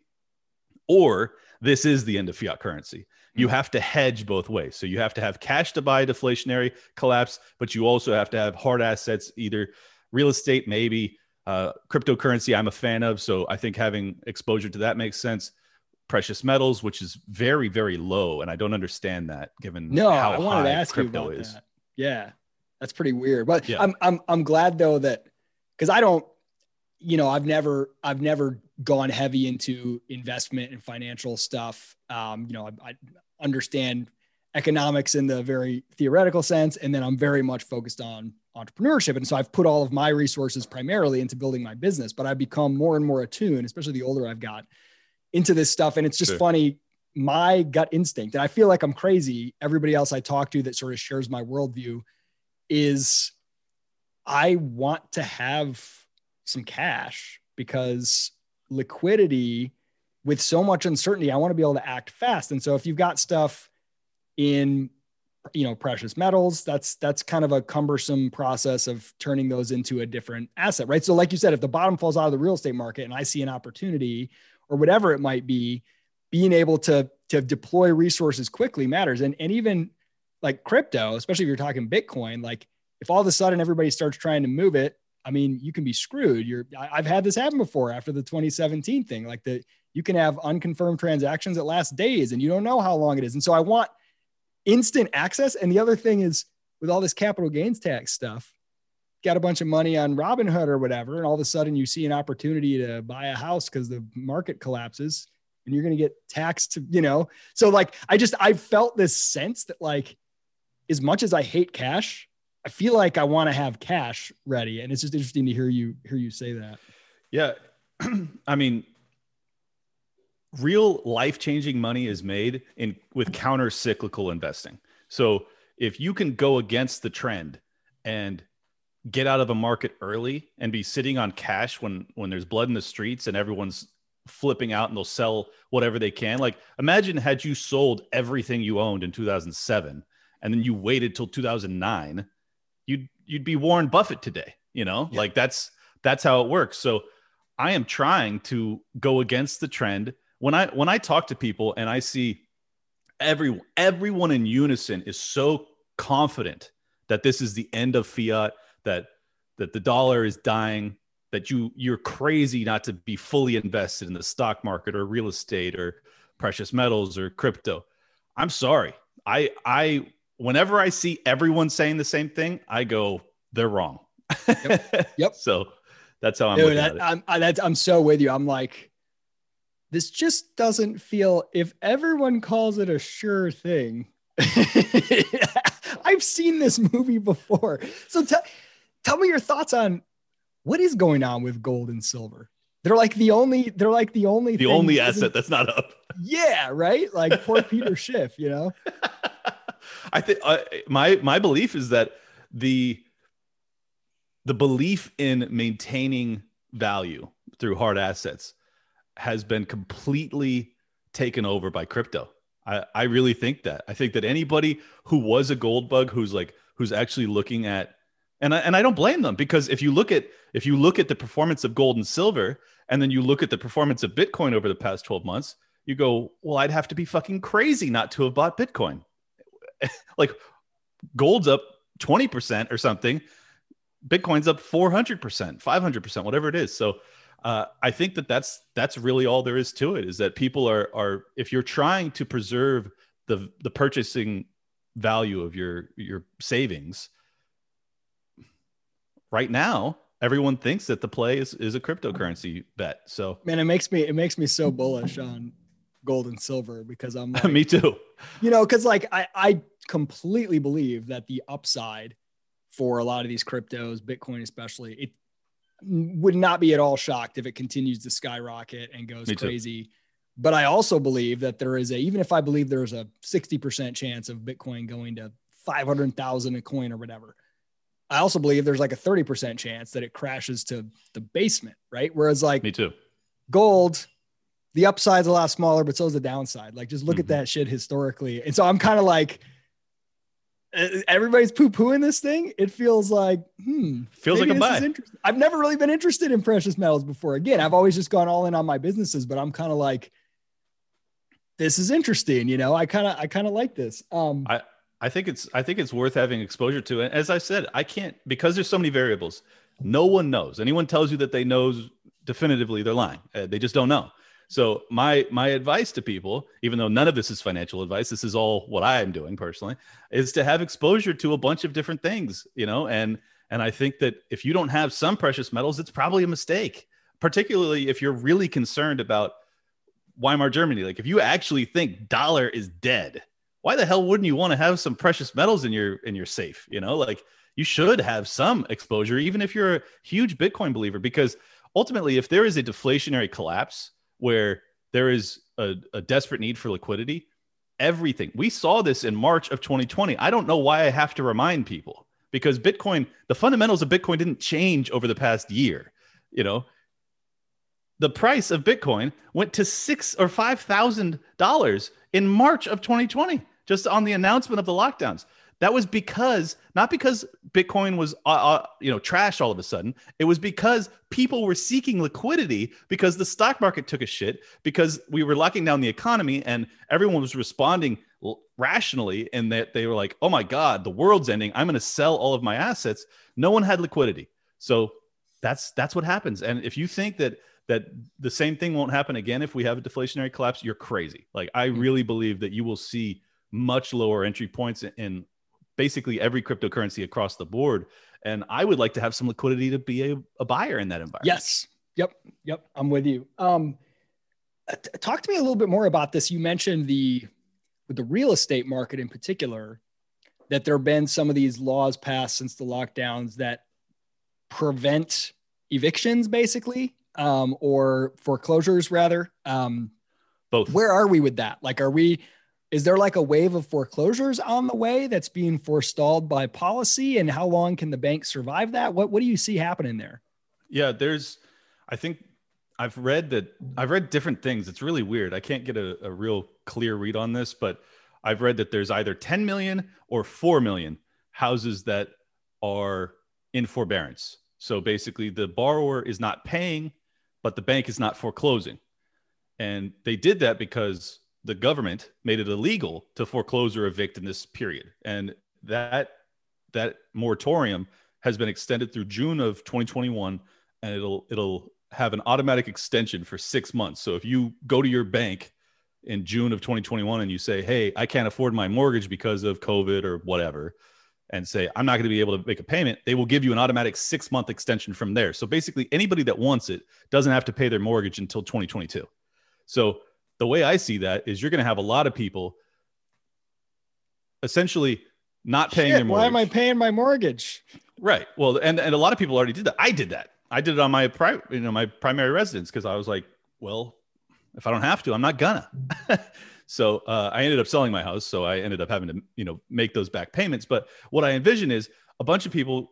or this is the end of fiat currency. You hmm. have to hedge both ways. So you have to have cash to buy deflationary collapse but you also have to have hard assets either real estate maybe uh, cryptocurrency i'm a fan of. So i think having exposure to that makes sense. Precious metals which is very very low and i don't understand that given no how i wanted to ask crypto you about is. that. yeah that's pretty weird. But yeah. I'm I'm I'm glad though that because I don't, you know, I've never I've never gone heavy into investment and financial stuff. Um, you know, I, I understand economics in the very theoretical sense, and then I'm very much focused on entrepreneurship. And so I've put all of my resources primarily into building my business, but I've become more and more attuned, especially the older I've got into this stuff. And it's just sure. funny, my gut instinct, and I feel like I'm crazy. Everybody else I talk to that sort of shares my worldview is I want to have some cash because liquidity with so much uncertainty, I want to be able to act fast. And so if you've got stuff in you know precious metals that's that's kind of a cumbersome process of turning those into a different asset right so like you said if the bottom falls out of the real estate market and i see an opportunity or whatever it might be being able to to deploy resources quickly matters and and even like crypto especially if you're talking bitcoin like if all of a sudden everybody starts trying to move it I mean, you can be screwed. You're I've had this happen before after the 2017 thing. Like the you can have unconfirmed transactions that last days and you don't know how long it is. And so I want instant access. And the other thing is with all this capital gains tax stuff, got a bunch of money on Robinhood or whatever, and all of a sudden you see an opportunity to buy a house because the market collapses and you're going to get taxed, you know? So like, I just, I felt this sense that like, as much as I hate cash, I feel like I want to have cash ready, and it's just interesting to hear you hear you say that. Yeah, I mean, real life changing money is made in with counter cyclical investing. So if you can go against the trend and get out of a market early and be sitting on cash when when there's blood in the streets and everyone's flipping out and they'll sell whatever they can. Like imagine had you sold everything you owned in 2007 and then you waited till 2009 you'd you'd be Warren Buffett today. You know, yeah. like that's that's how it works. So I am trying to go against the trend. When I when I talk to people and I see every everyone in unison is so confident that this is the end of fiat, that that the dollar is dying, that you you're crazy not to be fully invested in the stock market or real estate or precious metals or crypto. I'm sorry. I I whenever I see everyone saying the same thing, I go, they're wrong. Yep. yep. so that's how I'm Dude, that, I'm, I, that's, I'm so with you. I'm like, this just doesn't feel, if everyone calls it a sure thing, I've seen this movie before. So t- tell me your thoughts on what is going on with gold and silver. They're like the only, they're like the only, the only asset that's not up. Yeah. Right. Like poor Peter Schiff, you know? I think uh, my my belief is that the the belief in maintaining value through hard assets has been completely taken over by crypto. I, I really think that. I think that anybody who was a gold bug who's like who's actually looking at and I, and I don't blame them because if you look at if you look at the performance of gold and silver and then you look at the performance of Bitcoin over the past 12 months, you go, well, I'd have to be fucking crazy not to have bought Bitcoin. like gold's up 20% or something. Bitcoin's up 400%, 500%, whatever it is. So uh, I think that that's that's really all there is to it. Is that people are are if you're trying to preserve the the purchasing value of your your savings, right now everyone thinks that the play is is a cryptocurrency bet. So man, it makes me it makes me so bullish on gold and silver because I'm like, me too. You know, because like I I completely believe that the upside for a lot of these cryptos, Bitcoin especially, it would not be at all shocked if it continues to skyrocket and goes crazy. But I also believe that there is a, even if I believe there's a 60% chance of Bitcoin going to 500,000 a coin or whatever, I also believe there's like a 30% chance that it crashes to the basement, right? Whereas like me too. Gold, the upside's a lot smaller, but so is the downside. Like just look mm-hmm. at that shit historically. And so I'm kind of like, everybody's poo pooing this thing. It feels like, hmm, feels like a buy. I've never really been interested in precious metals before. Again, I've always just gone all in on my businesses, but I'm kind of like, this is interesting. You know, I kind of, I kind of like this. Um, I, I think it's, I think it's worth having exposure to. And as I said, I can't because there's so many variables. No one knows. Anyone tells you that they knows definitively, they're lying. Uh, they just don't know. So my my advice to people, even though none of this is financial advice, this is all what I am doing personally, is to have exposure to a bunch of different things, you know, and and I think that if you don't have some precious metals, it's probably a mistake, particularly if you're really concerned about Weimar Germany. Like if you actually think dollar is dead, why the hell wouldn't you want to have some precious metals in your in your safe, you know? Like you should have some exposure even if you're a huge Bitcoin believer because ultimately if there is a deflationary collapse, where there is a, a desperate need for liquidity. Everything we saw this in March of 2020. I don't know why I have to remind people, because Bitcoin, the fundamentals of Bitcoin didn't change over the past year. You know, the price of Bitcoin went to six or five thousand dollars in March of 2020, just on the announcement of the lockdowns. That was because not because Bitcoin was uh, uh, you know trash all of a sudden. It was because people were seeking liquidity because the stock market took a shit because we were locking down the economy and everyone was responding rationally and that they were like, "Oh my god, the world's ending. I'm going to sell all of my assets." No one had liquidity. So that's that's what happens. And if you think that that the same thing won't happen again if we have a deflationary collapse, you're crazy. Like I hmm. really believe that you will see much lower entry points in basically every cryptocurrency across the board. And I would like to have some liquidity to be a, a buyer in that environment. Yes. Yep. Yep. I'm with you. Um, t- talk to me a little bit more about this. You mentioned the with the real estate market in particular, that there have been some of these laws passed since the lockdowns that prevent evictions, basically, um, or foreclosures, rather. Um, Both. Where are we with that? Like, are we is there like a wave of foreclosures on the way that's being forestalled by policy and how long can the bank survive that? What what do you see happening there? Yeah there's i think i've read that i've read different things. It's really weird. I can't get a, a real clear read on this but i've read that there's either 10 million or 4 million houses that are in forbearance. So basically the borrower is not paying but the bank is not foreclosing. And they did that because the government made it illegal to foreclose or evict in this period. And that that moratorium has been extended through June of 2021 and it'll it'll have an automatic extension for 6 months. So if you go to your bank in June of 2021 and you say, "Hey, I can't afford my mortgage because of COVID or whatever," and say, "I'm not going to be able to make a payment," they will give you an automatic 6-month extension from there. So basically anybody that wants it doesn't have to pay their mortgage until 2022. So the way I see that is you're going to have a lot of people essentially not paying Shit, their mortgage. Why am I paying my mortgage? Right. Well, and, and a lot of people already did that. I did that. I did it on my pri- you know my primary residence because I was like, well, if I don't have to, I'm not gonna. so uh, I ended up selling my house. So I ended up having to you know make those back payments. But what I envision is a bunch of people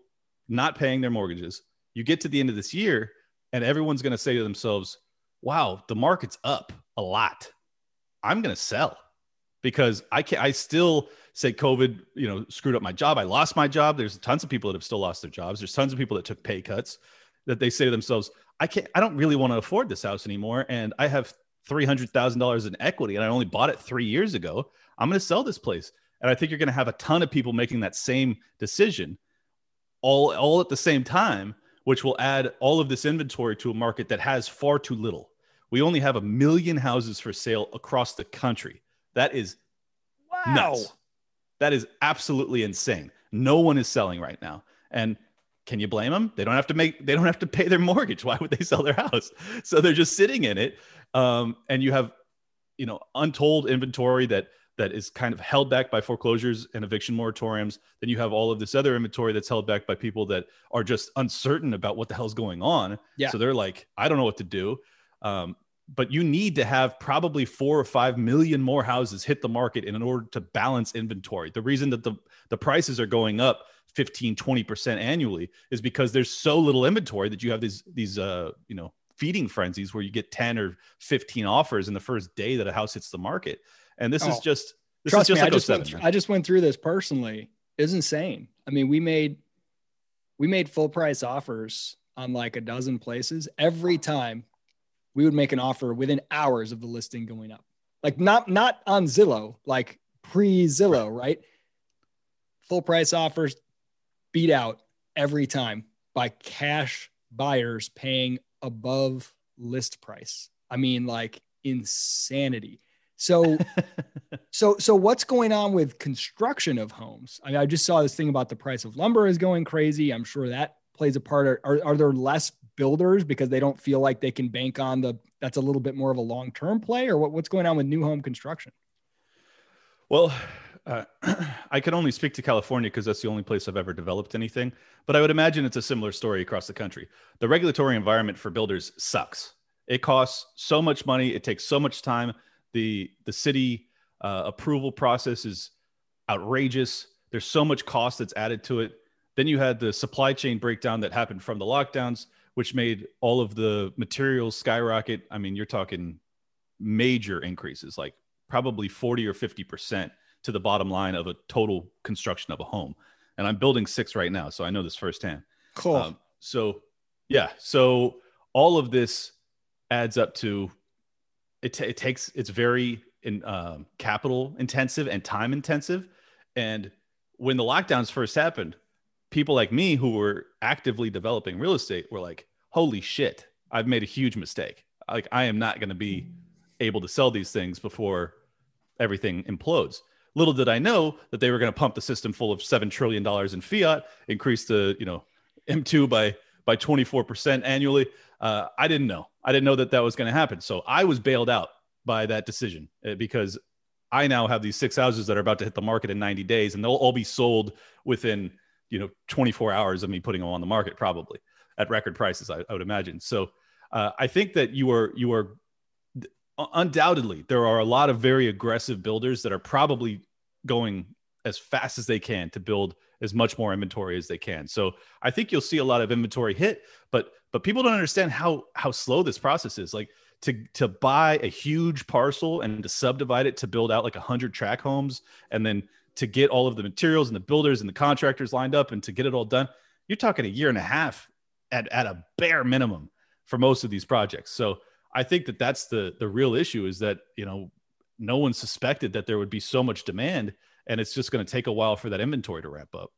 not paying their mortgages. You get to the end of this year, and everyone's going to say to themselves, "Wow, the market's up a lot, I'm going to sell because I can I still say COVID, you know, screwed up my job. I lost my job. There's tons of people that have still lost their jobs. There's tons of people that took pay cuts that they say to themselves, I can't, I don't really want to afford this house anymore. And I have $300,000 in equity and I only bought it three years ago. I'm going to sell this place. And I think you're going to have a ton of people making that same decision all, all at the same time, which will add all of this inventory to a market that has far too little we only have a million houses for sale across the country. That is wow. nuts. That is absolutely insane. No one is selling right now. And can you blame them? They don't have to make they don't have to pay their mortgage. Why would they sell their house? So they're just sitting in it. Um, and you have, you know, untold inventory that that is kind of held back by foreclosures and eviction moratoriums. Then you have all of this other inventory that's held back by people that are just uncertain about what the hell's going on. Yeah. So they're like, I don't know what to do. Um, but you need to have probably four or five million more houses hit the market in order to balance inventory. The reason that the, the prices are going up 15, 20% annually is because there's so little inventory that you have these, these, uh, you know, feeding frenzies where you get 10 or 15 offers in the first day that a house hits the market. And this oh, is just, this trust is just me, like I just, 07, went, I just went through this personally. It's insane. I mean, we made, we made full price offers on like a dozen places every time we would make an offer within hours of the listing going up. Like not not on Zillow, like pre Zillow, right. right? Full price offers beat out every time by cash buyers paying above list price. I mean, like insanity. So, so, so what's going on with construction of homes? I mean, I just saw this thing about the price of lumber is going crazy. I'm sure that plays a part. Are, are there less builders because they don't feel like they can bank on the that's a little bit more of a long term play, or what, what's going on with new home construction? Well, uh, I can only speak to California because that's the only place I've ever developed anything. But I would imagine it's a similar story across the country. The regulatory environment for builders sucks. It costs so much money. It takes so much time. The the city uh, approval process is outrageous. There's so much cost that's added to it Then you had the supply chain breakdown that happened from the lockdowns, which made all of the materials skyrocket. I mean, you're talking major increases, like probably 40 or 50% to the bottom line of a total construction of a home. And I'm building six right now, so I know this firsthand. Cool. Um, so, yeah. So all of this adds up to it, t- it takes it's very in, um, capital intensive and time intensive and when the lockdowns first happened people like me who were actively developing real estate were like holy shit i've made a huge mistake like i am not going to be able to sell these things before everything implodes little did i know that they were going to pump the system full of 7 trillion dollars in fiat increase the you know m2 by by 24% annually uh, I didn't know. I didn't know that that was going to happen. So I was bailed out by that decision uh, because I now have these six houses that are about to hit the market in 90 days, and they'll all be sold within you know 24 hours of me putting them on the market, probably at record prices. I, I would imagine. So uh, I think that you are you are undoubtedly there are a lot of very aggressive builders that are probably going as fast as they can to build as much more inventory as they can. So I think you'll see a lot of inventory hit, but but people don't understand how how slow this process is. Like to to buy a huge parcel and to subdivide it to build out like a hundred track homes, and then to get all of the materials and the builders and the contractors lined up and to get it all done, you're talking a year and a half at at a bare minimum for most of these projects. So I think that that's the the real issue is that you know no one suspected that there would be so much demand and it's just going to take a while for that inventory to ramp up.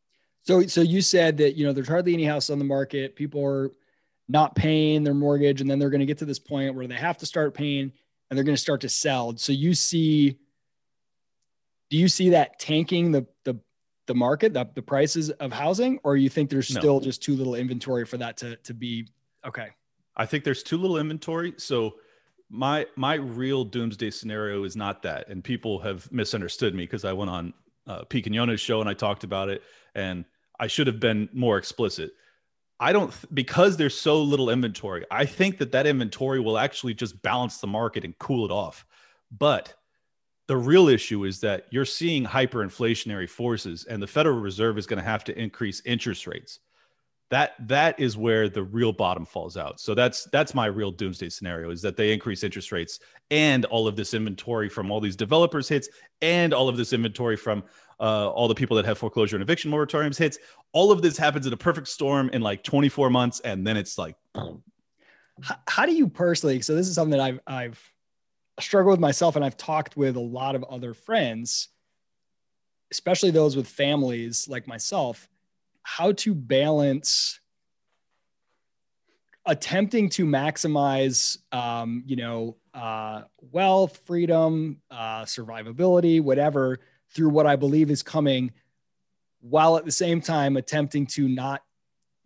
So, so you said that you know there's hardly any house on the market. People are not paying their mortgage, and then they're going to get to this point where they have to start paying, and they're going to start to sell. So you see, do you see that tanking the the the market, the, the prices of housing, or you think there's still no. just too little inventory for that to to be okay? I think there's too little inventory. So my my real doomsday scenario is not that and people have misunderstood me because i went on uh, Pete Quinones show and i talked about it and i should have been more explicit i don't th- because there's so little inventory i think that that inventory will actually just balance the market and cool it off but the real issue is that you're seeing hyperinflationary forces and the federal reserve is going to have to increase interest rates that that is where the real bottom falls out. So that's that's my real doomsday scenario is that they increase interest rates and all of this inventory from all these developers hits and all of this inventory from uh, all the people that have foreclosure and eviction moratoriums hits. All of this happens in a perfect storm in like 24 months, and then it's like. How, how do you personally? So this is something that I've I've struggled with myself, and I've talked with a lot of other friends, especially those with families like myself how to balance attempting to maximize um, you know uh, wealth freedom uh, survivability whatever through what i believe is coming while at the same time attempting to not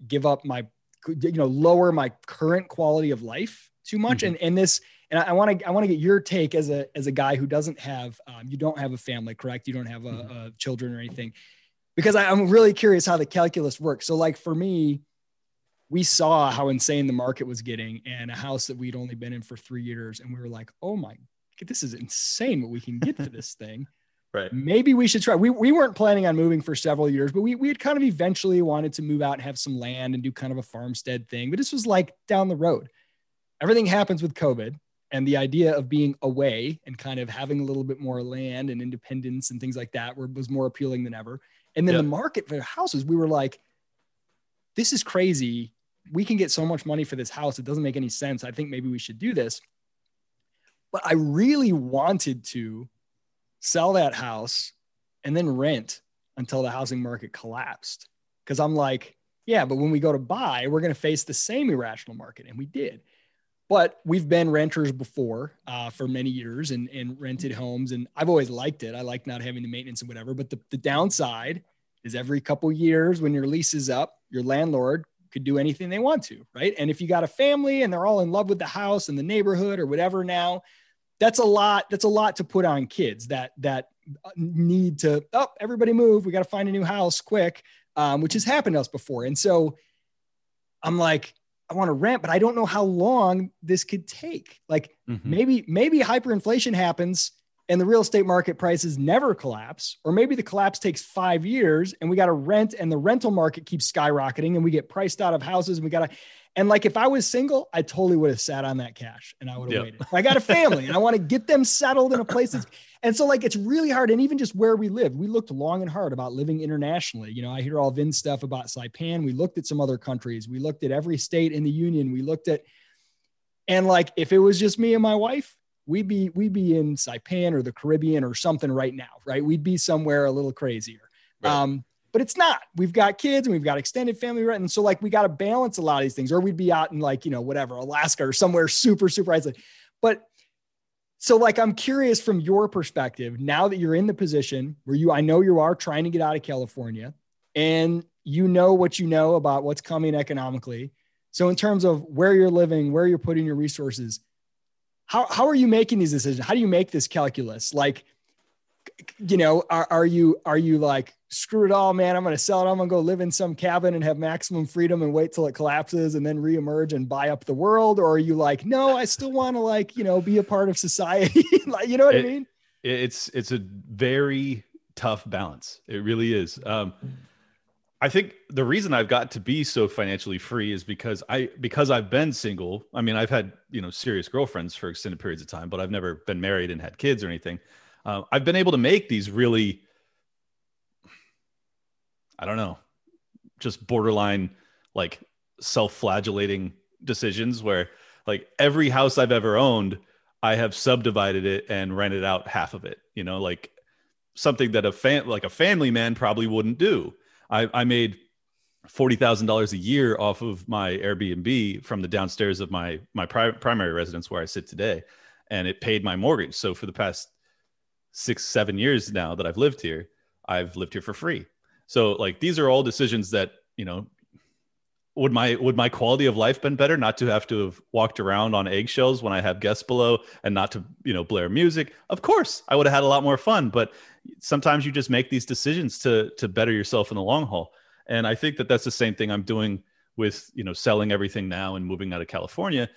give up my you know lower my current quality of life too much mm-hmm. and and this and i want to i want to get your take as a as a guy who doesn't have um, you don't have a family correct you don't have a, mm-hmm. a children or anything because I, am really curious how the calculus works. So, like for me, we saw how insane the market was getting, and a house that we'd only been in for three years, and we were like, "Oh my, this is insane! What we can get for this thing." Right. Maybe we should try. We, we weren't planning on moving for several years, but we, we had kind of eventually wanted to move out and have some land and do kind of a farmstead thing. But this was like down the road. Everything happens with COVID and the idea of being away and kind of having a little bit more land and independence and things like that were, was more appealing than ever. And then the market for houses, we were like, this is crazy. We can get so much money for this house. It doesn't make any sense. I think maybe we should do this. But I really wanted to sell that house and then rent until the housing market collapsed. Cause I'm like, yeah, but when we go to buy, we're going to face the same irrational market. And we did. But we've been renters before uh, for many years and, and rented homes. And I've always liked it. I like not having the maintenance and whatever. But the, the downside is every couple years when your lease is up, your landlord could do anything they want to, right? And if you got a family and they're all in love with the house and the neighborhood or whatever now, that's a lot. That's a lot to put on kids that that need to, oh, everybody move. We got to find a new house quick, um, which has happened to us before. And so I'm like, I want to rent, but I don't know how long this could take. Like mm-hmm. maybe, maybe hyperinflation happens and the real estate market prices never collapse, or maybe the collapse takes five years and we got to rent and the rental market keeps skyrocketing and we get priced out of houses and we got to. And like if I was single, I totally would have sat on that cash and I would have yep. waited. I got a family and I want to get them settled in a place that's, and so like it's really hard. And even just where we live, we looked long and hard about living internationally. You know, I hear all Vin stuff about Saipan. We looked at some other countries. We looked at every state in the union. We looked at, and like if it was just me and my wife, we'd be we'd be in Saipan or the Caribbean or something right now, right? We'd be somewhere a little crazier. Right. Um, but it's not. We've got kids and we've got extended family, right? And so like we got to balance a lot of these things, or we'd be out in like you know whatever Alaska or somewhere super super isolated. But so like I'm curious from your perspective now that you're in the position where you I know you are trying to get out of California and you know what you know about what's coming economically. So in terms of where you're living, where you're putting your resources, how, how are you making these decisions? How do you make this calculus? Like, you know, are, are you, are you like, screw it all, man. I'm going to sell it. I'm going to go live in some cabin and have maximum freedom and wait till it collapses and then reemerge and buy up the world. Or are you like, no, I still want to like, you know, be a part of society. like, you know what it, I mean? It's, it's a very tough balance. It really is. Um, I think the reason I've got to be so financially free is because I because I've been single. I mean, I've had you know serious girlfriends for extended periods of time, but I've never been married and had kids or anything. Uh, I've been able to make these really, I don't know, just borderline like self-flagellating decisions where like every house I've ever owned, I have subdivided it and rented out half of it. You know, like something that a fan like a family man probably wouldn't do I, I made forty thousand dollars a year off of my Airbnb from the downstairs of my my pri- primary residence where I sit today, and it paid my mortgage. So for the past six seven years now that I've lived here, I've lived here for free. So like these are all decisions that you know would my would my quality of life been better not to have to have walked around on eggshells when I have guests below and not to you know blare music? Of course, I would have had a lot more fun. But sometimes you just make these decisions to to better yourself in the long haul. And I think that that's the same thing I'm doing with you know selling everything now and moving out of California.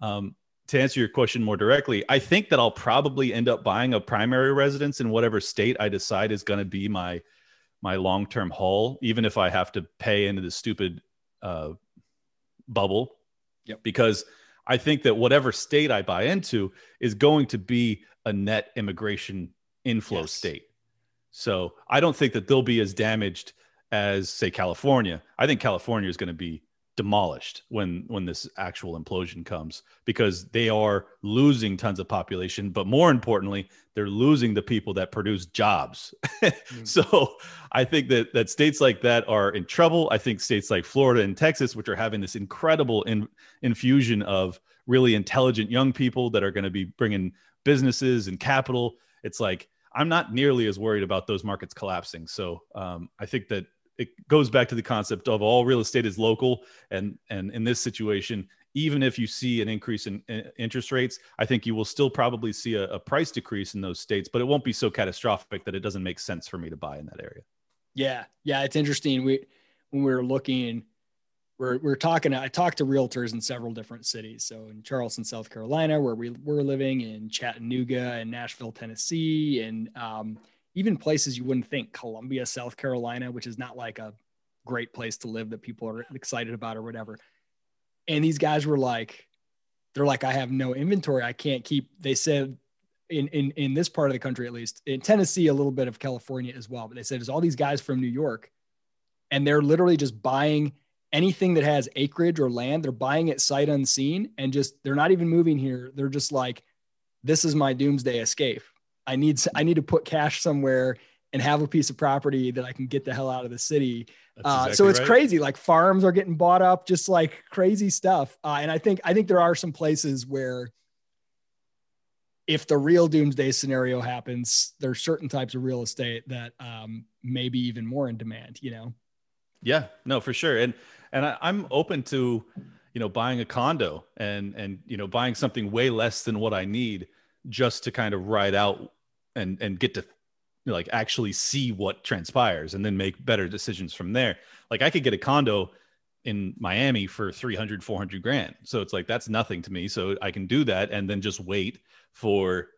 Um, to answer your question more directly, I think that I'll probably end up buying a primary residence in whatever state I decide is going to be my my long term haul, even if I have to pay into the stupid uh, bubble. Yep. Because I think that whatever state I buy into is going to be a net immigration inflow yes. state. So I don't think that they'll be as damaged as, say, California. I think California is going to be demolished when when this actual implosion comes because they are losing tons of population but more importantly they're losing the people that produce jobs. Mm. so i think that that states like that are in trouble. I think states like florida and texas which are having this incredible in, infusion of really intelligent young people that are going to be bringing businesses and capital it's like i'm not nearly as worried about those markets collapsing. So um, i think that it goes back to the concept of all real estate is local. And and in this situation even if you see an increase in, in interest rates i think you will still probably see a, a, price decrease in those states but it won't be so catastrophic that it doesn't make sense for me to buy in that area. Yeah. Yeah. It's interesting. We when we were looking we're, we're talking i talked to realtors in several different cities. So in charleston south carolina where we were living in chattanooga and nashville tennessee and um, even places you wouldn't think Columbia, South Carolina, which is not like a great place to live that people are excited about or whatever. And these guys were like, they're like, I have no inventory. I can't keep, they said in, in, in this part of the country, at least in Tennessee, a little bit of California as well. But they said, there's all these guys from New York and they're literally just buying anything that has acreage or land. They're buying it sight unseen and just, they're not even moving here. They're just like, this is my doomsday escape I need I need to put cash somewhere and have a piece of property that I can get the hell out of the city. Uh, so it's right. crazy. Like farms are getting bought up, just like crazy stuff. Uh, and I think I think there are some places where if the real doomsday scenario happens, there's certain types of real estate that um, may be even more in demand. You know. Yeah, no, for sure. And and I, I'm open to, you know, buying a condo and and you know buying something way less than what I need just to kind of ride out and and get to like actually see what transpires and then make better decisions from there like i could get a condo in miami for 300 400 grand so it's like that's nothing to me so i can do that and then just wait for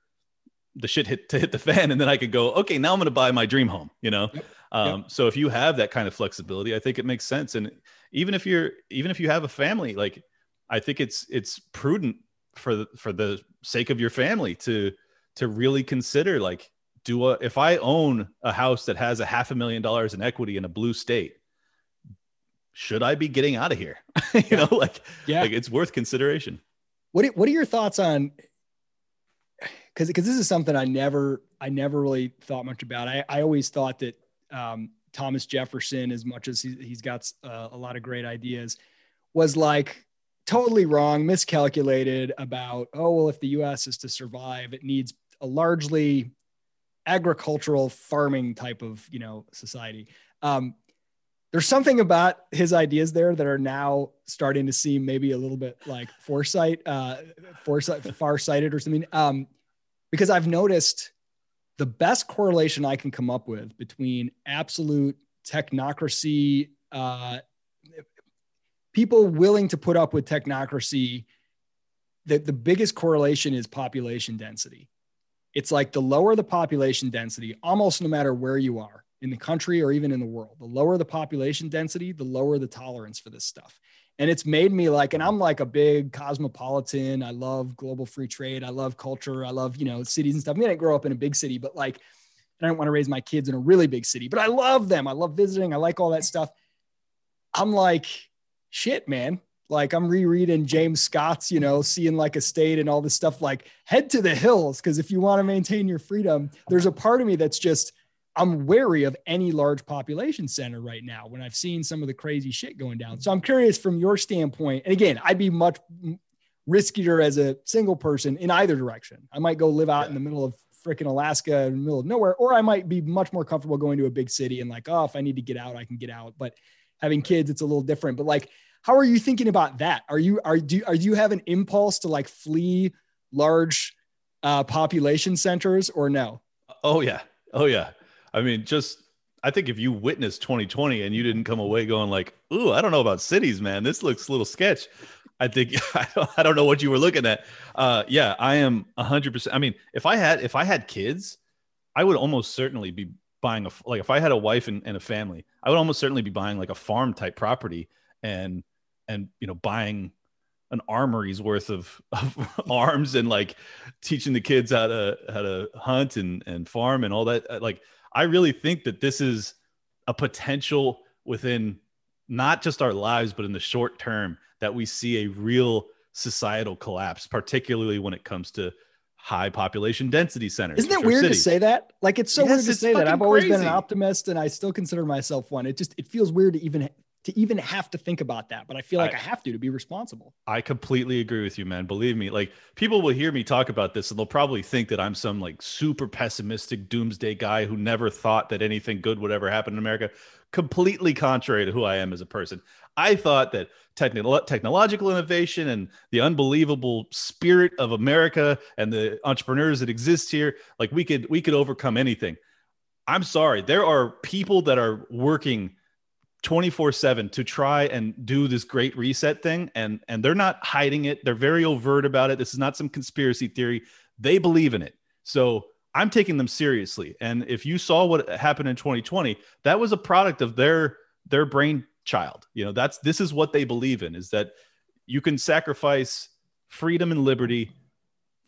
the shit hit to hit the fan and then I could go, okay, now I'm going to buy my dream home, you know? Yep. Um, yep. so if you have that kind of flexibility, I think it makes sense. And even if you're, even if you have a family, like I think it's, it's prudent for the, for the sake of your family to, to really consider like, do a, if I own a house that has a half a million dollars in equity in a blue state, should I be getting out of here? you yeah. know, like, yeah, like it's worth consideration. What, what are your thoughts on because because this is something I never I never really thought much about. I, I always thought that um, Thomas Jefferson, as much as he, he's got uh, a lot of great ideas, was like totally wrong, miscalculated about oh well, if the U.S. is to survive, it needs a largely agricultural farming type of you know society. Um, there's something about his ideas there that are now starting to seem maybe a little bit like foresight, uh, foresight, far-sighted or something. Um, because I've noticed the best correlation I can come up with between absolute technocracy, uh, people willing to put up with technocracy, the, the biggest correlation is population density. It's like the lower the population density, almost no matter where you are in the country or even in the world, the lower the population density, the lower the tolerance for this stuff. And it's made me like and i'm like a big cosmopolitan. I love global free trade. I love culture. I love you know cities and stuff. I mean i didn't grow up in a big city but like i don't want to raise my kids in a really big city but i love them. I love visiting. I like all that stuff. I'm like shit man like i'm rereading james scott's you know seeing like a state and all this stuff like head to the hills because if you want to maintain your freedom there's a part of me that's just I'm wary of any large population center right now when I've seen some of the crazy shit going down. So I'm curious from your standpoint. And again, I'd be much riskier as a single person in either direction. I might go live out yeah. in the middle of freaking Alaska in the middle of nowhere, or I might be much more comfortable going to a big city and like, oh, if I need to get out, I can get out. But having kids, it's a little different. But like, how are you thinking about that? Are you are do are you have an impulse to like flee large uh, population centers or no? Oh yeah, oh yeah. I mean, just I think if you witnessed 2020 and you didn't come away going like, "Ooh, I don't know about cities, man. This looks a little sketch." I think I don't, I don't know what you were looking at. Uh, yeah, I am 100%. I mean, if I had if I had kids, I would almost certainly be buying a like if I had a wife and, and a family, I would almost certainly be buying like a farm type property and and you know buying an armory's worth of, of arms and like teaching the kids how to how to hunt and and farm and all that uh, like I really think that this is a potential within not just our lives, but in the short term that we see a real societal collapse, particularly when it comes to high population density centers. Isn't it weird cities. to say that? Like it's so yes, weird to say that. I've always crazy. been an optimist and I still consider myself one. It just it feels weird to even to even have to think about that, but I feel like I, I, have to to be responsible. I completely agree with you, man. Believe me, like people will hear me talk about this and they'll probably think that I'm some like super pessimistic doomsday guy who never thought that anything good would ever happen in America. Completely contrary to who I am as a person. I thought that techn- technological innovation and the unbelievable spirit of America and the entrepreneurs that exist here, like we could we could overcome anything. I'm sorry, there are people that are working 24 7 to try and do this great reset thing and and they're not hiding it. They're very overt about it. This is not some conspiracy theory. They believe in it. So i'm taking them seriously. And if you saw what happened in 2020 that was a product of their their brainchild. You know that's this is what they believe in is that you can sacrifice freedom and liberty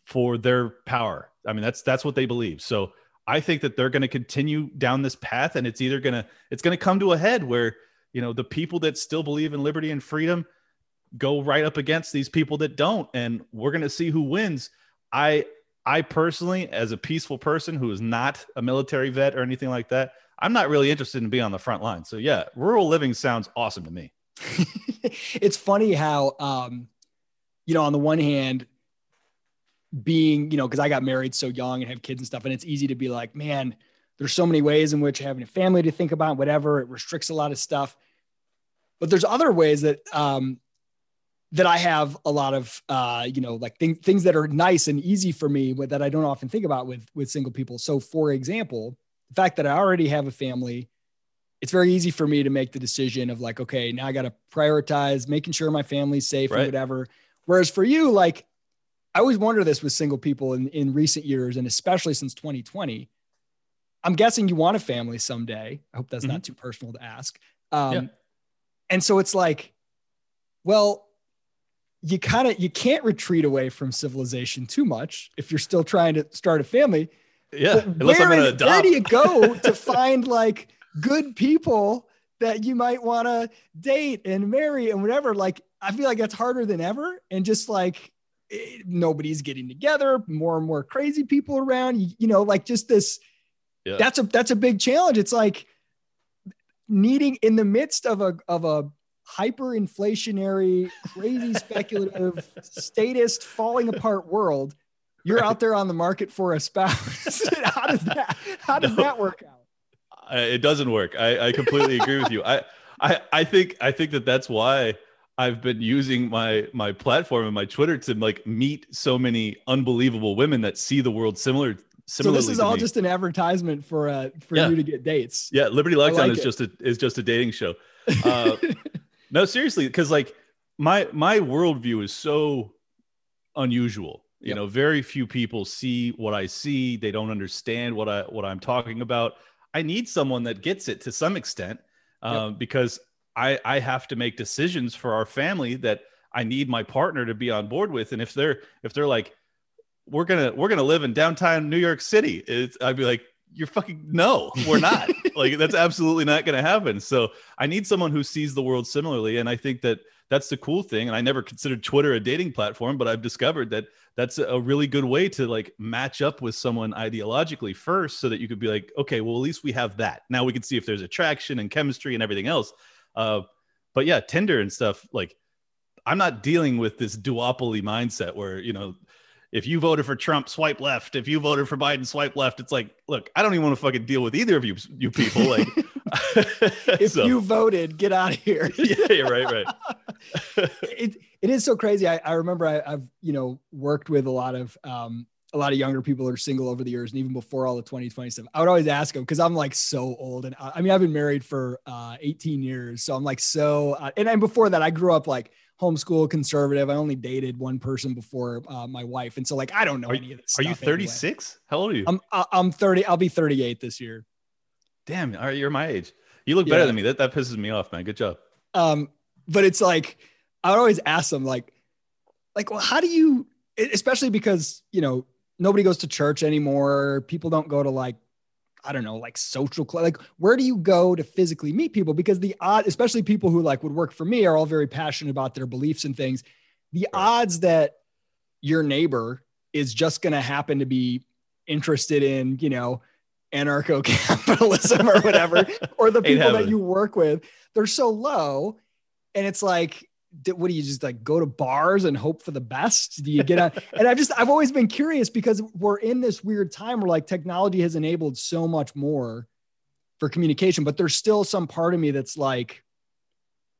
for their power. I mean that's that's what they believe. So I think that they're going to continue down this path, and it's either going to it's going to come to a head where you know the people that still believe in liberty and freedom go right up against these people that don't, and we're going to see who wins. I I personally, as a peaceful person who is not a military vet or anything like that, I'm not really interested in being on the front line. So yeah, rural living sounds awesome to me. it's funny how um, you know on the one hand being, you know, because I got married so young and have kids and stuff, and it's easy to be like, man, there's so many ways in which having a family to think about, whatever, it restricts a lot of stuff. But there's other ways that um, that I have a lot of, uh, you know, like th- things that are nice and easy for me, but that I don't often think about with with single people. So, for example, the fact that I already have a family, it's very easy for me to make the decision of like, okay, now I got to prioritize making sure my family's safe right. or whatever. Whereas for you, like I always wonder this with single people in, in recent years, and especially since 2020. I'm guessing you want a family someday. I hope that's mm-hmm. not too personal to ask. Um, yeah. And so it's like, well, you kind of you can't retreat away from civilization too much if you're still trying to start a family. Yeah, unless where, I'm gonna adopt. Where do you go to find like good people that you might want to date and marry and whatever? Like, I feel like that's harder than ever, and just like it, nobody's getting together, more and more crazy people around. You, you know, like just this. Yeah. That's a that's a big challenge. It's like needing in the midst of a of a hyperinflationary, crazy speculative, statist, falling apart world, you're right. out there on the market for a spouse. how does that how does no, that work out? it doesn't work. I, I completely agree with you. I, I I think I think that that's why I've been using my my platform and my Twitter to like meet so many unbelievable women that see the world similar so this is all me. just an advertisement for uh for yeah. you to get dates. Yeah, Liberty Lockdown like is it. just a is just a dating show. Uh, no, seriously, because like my my worldview is so unusual. You yep. know, very few people see what I see. They don't understand what I what I'm talking about. I need someone that gets it to some extent um, yep. because I I have to make decisions for our family that I need my partner to be on board with. And if they're if they're like, we're gonna we're gonna live in downtown New York City, it's, I'd be like, you're fucking no, we're not. like that's absolutely not to happen. So I need someone who sees the world similarly, and I think that that's the cool thing. And I never considered Twitter a dating platform, but I've discovered that that's a really good way to like match up with someone ideologically first, so that you could be like, okay, well at least we have that. Now we can see if there's attraction and chemistry and everything else. Uh, but yeah, Tinder and stuff like. I'm not dealing with this duopoly mindset where you know if you voted for Trump, swipe left. If you voted for Biden, swipe left. It's like, look, I don't even want to fucking deal with either of you, you people. Like, if so. you voted, get out of here. yeah, right, right. it it is so crazy. I, I remember I, have you know worked with a lot of um a lot of younger people who are single over the years, and even before all the 2020 stuff, I would always ask them because I'm like so old, and I, I, mean I've been married for uh 18 years, so I'm like so, uh, and, and before that I grew up like homeschool conservative. I only dated one person before uh, my wife, and so like I don't know are, any of this. Are you 36? Anyway. How old are you? I'm I'm 30. I'll be 38 this year. Damn, all right, you're my age. You look better yeah. than me. That that pisses me off, man. Good job. Um, but it's like I would always ask them like, like, well, how do you? Especially because you know nobody goes to church anymore. People don't go to like I don't know, like social club. Like, where do you go to physically meet people? Because the odd, especially people who like would work for me, are all very passionate about their beliefs and things. The odds that your neighbor is just going to happen to be interested in, you know, anarcho capitalism or whatever, or the people that you work with, they're so low. And it's like, what do you just like go to bars and hope for the best? Do you get out? and I've just I've always been curious because we're in this weird time where like technology has enabled so much more for communication, but there's still some part of me that's like,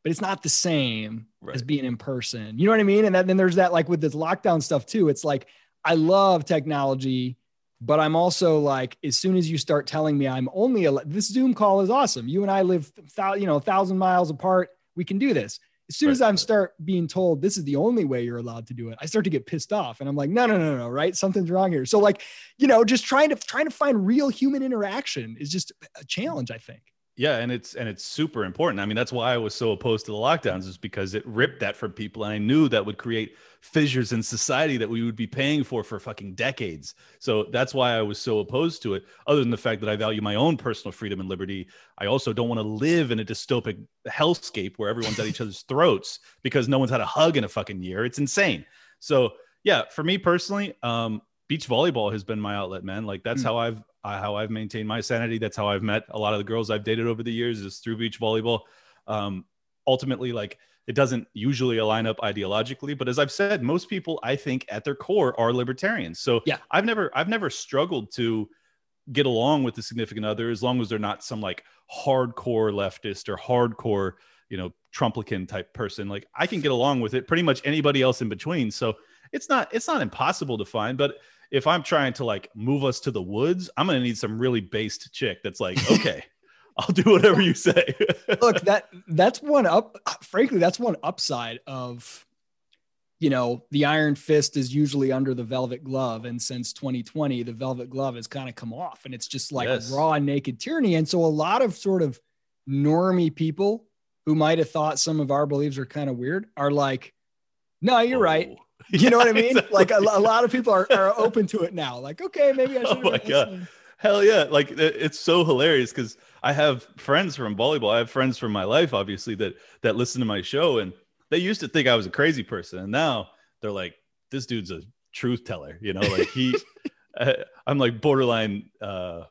but it's not the same right. as being in person. You know what I mean? And then there's that like with this lockdown stuff too. It's like I love technology, but I'm also like, as soon as you start telling me I'm only a, this Zoom call is awesome. You and I live, you know, a thousand miles apart. We can do this as soon right. as I start being told this is the only way you're allowed to do it, I start to get pissed off, and I'm like, no, no, no, no, right? Something's wrong here. So like, you know, just trying to trying to find real human interaction is just a challenge, I think. Yeah, and it's and it's super important. I mean, that's why I was so opposed to the lockdowns, is because it ripped that from people, and I knew that would create fissures in society that we would be paying for for fucking decades. So that's why I was so opposed to it. Other than the fact that I value my own personal freedom and liberty, I also don't want to live in a dystopic hellscape where everyone's at each other's throats because no one's had a hug in a fucking year. It's insane. So yeah, for me personally, um, beach volleyball has been my outlet, man. Like that's mm. how I've uh, how I've maintained my sanity. That's how I've met a lot of the girls I've dated over the years is through beach volleyball. Um, ultimately, like it doesn't usually align up ideologically, but as I've said, most people I think at their core are libertarians. So yeah, I've never I've never struggled to get along with the significant other as long as they're not some like hardcore leftist or hardcore you know Trumplican type person. Like I can get along with it. Pretty much anybody else in between. So it's not it's not impossible to find, but if I'm trying to like move us to the woods, I'm gonna need some really based chick that's like, okay, I'll do whatever you say. Look, that that's one up. Frankly, that's one upside of you know, the iron fist is usually under the velvet glove. And since 2020, the velvet glove has kind of come off and it's just like yes. raw naked tyranny. And so a lot of sort of normie people who might have thought some of our beliefs are kind of weird are like, no, you're oh. right. You know what I mean? exactly. Like a, a, lot of people are, are open to it now. Like, okay, maybe I should. Oh my God. Hell yeah. Like it's so hilarious because I have friends from volleyball. I have friends from my life, obviously, that that listen to my show. And they used to think I was a crazy person, and now they're like, this dude's a truth teller. You know, like he, I'm like borderline uh,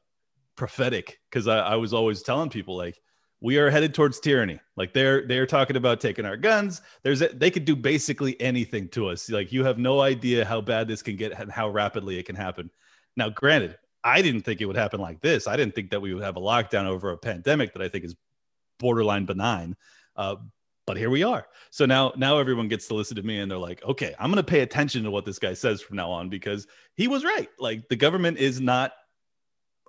prophetic because I, I was always telling people like we are headed towards tyranny. Like they're they're talking about taking our guns. There's a, they could do basically anything to us. Like you have no idea how bad this can get and how rapidly it can happen. Now, granted, I didn't think it would happen like this. I didn't think that we would have a lockdown over a pandemic that I think is borderline benign. Uh, but here we are. So now now everyone gets to listen to me and they're like, "Okay, I'm to pay attention to what this guy says from now on because he was right. Like the government is not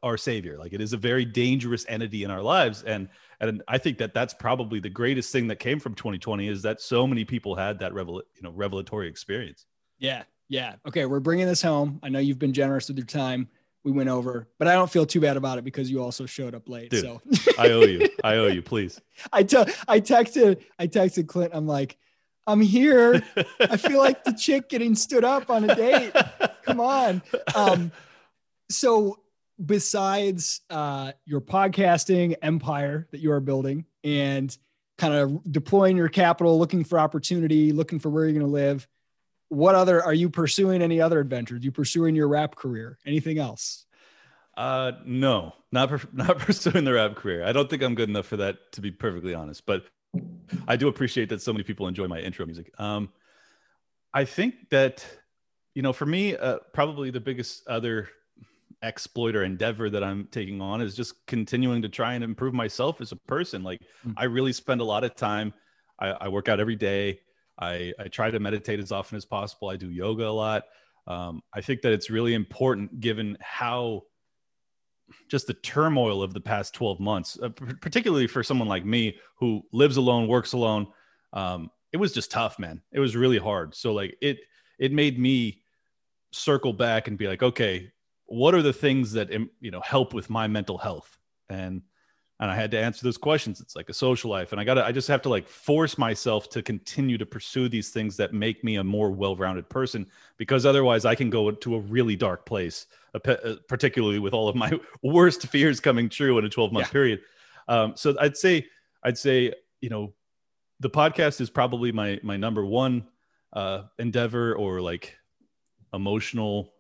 our savior. Like it is a very dangerous entity in our lives and and I think that that's probably the greatest thing that came from 2020 is that so many people had that revel you know revelatory experience. Yeah. Yeah. Okay, we're bringing this home. I know you've been generous with your time we went over, but I don't feel too bad about it because you also showed up late. Dude, so I owe you. I owe you, please. I texted I texted Clint. I'm like, I'm here. I feel like the chick getting stood up on a date. Come on. Um, so besides uh, your podcasting empire that you are building and kind of deploying your capital, looking for opportunity, looking for where you're going to live what other are you pursuing any other adventures? You pursuing your rap career? Anything else? Uh, no, not not pursuing the rap career. I don't think I'm good enough for that, to be perfectly honest. But I do appreciate that so many people enjoy my intro music. Um, I think that you know, for me, uh, probably the biggest other exploit or endeavor that I'm taking on is just continuing to try and improve myself as a person. Like, mm-hmm. I really spend a lot of time. I, I work out every day. I, I try to meditate as often as possible. I do yoga a lot. Um, I think that it's really important given how just the turmoil of the past 12 months, uh, particularly for someone like me who lives alone, works alone. Um, it was just tough, man. It was really hard. So like it, it made me circle back and be like, okay, what are the things that, you know, help with my mental health? And and I had to answer those questions. It's like a social life, and I got to I just have to like force myself to continue to pursue these things that make me a more well-rounded person, because otherwise I can go to a really dark place, uh, particularly with all of my worst fears coming true in a 12-month yeah. period. Um, so I'd say I'd say you know the podcast is probably my my number one uh, endeavor or like emotional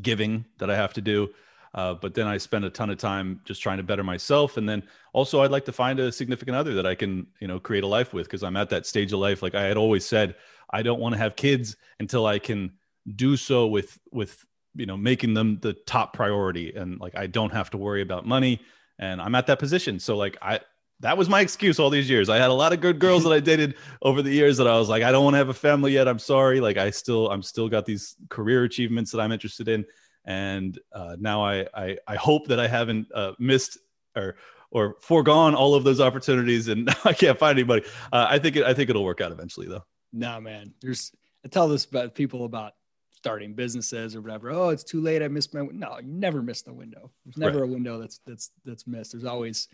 giving that I have to do. Uh, but then I spend a ton of time just trying to better myself. And then also I'd like to find a significant other that I can, you know, create a life with because I'm at that stage of life. Like I had always said, I don't want to have kids until I can do so with, with, you know, making them the top priority. And like, I don't have to worry about money and I'm at that position. So like, I, that was my excuse all these years. I had a lot of good girls that I dated over the years that I was like, I don't want to have a family yet. I'm sorry. Like I still, I'm still got these career achievements that I'm interested in and uh, now I, I, I hope that I haven't uh, missed or or foregone all of those opportunities, and I can't find anybody. Uh, I think it, I think it'll work out eventually, though. No, nah, man. There's I tell this about people about starting businesses or whatever. Oh, it's too late. I missed my no. You never miss the window. There's never right. a window that's that's that's missed. There's always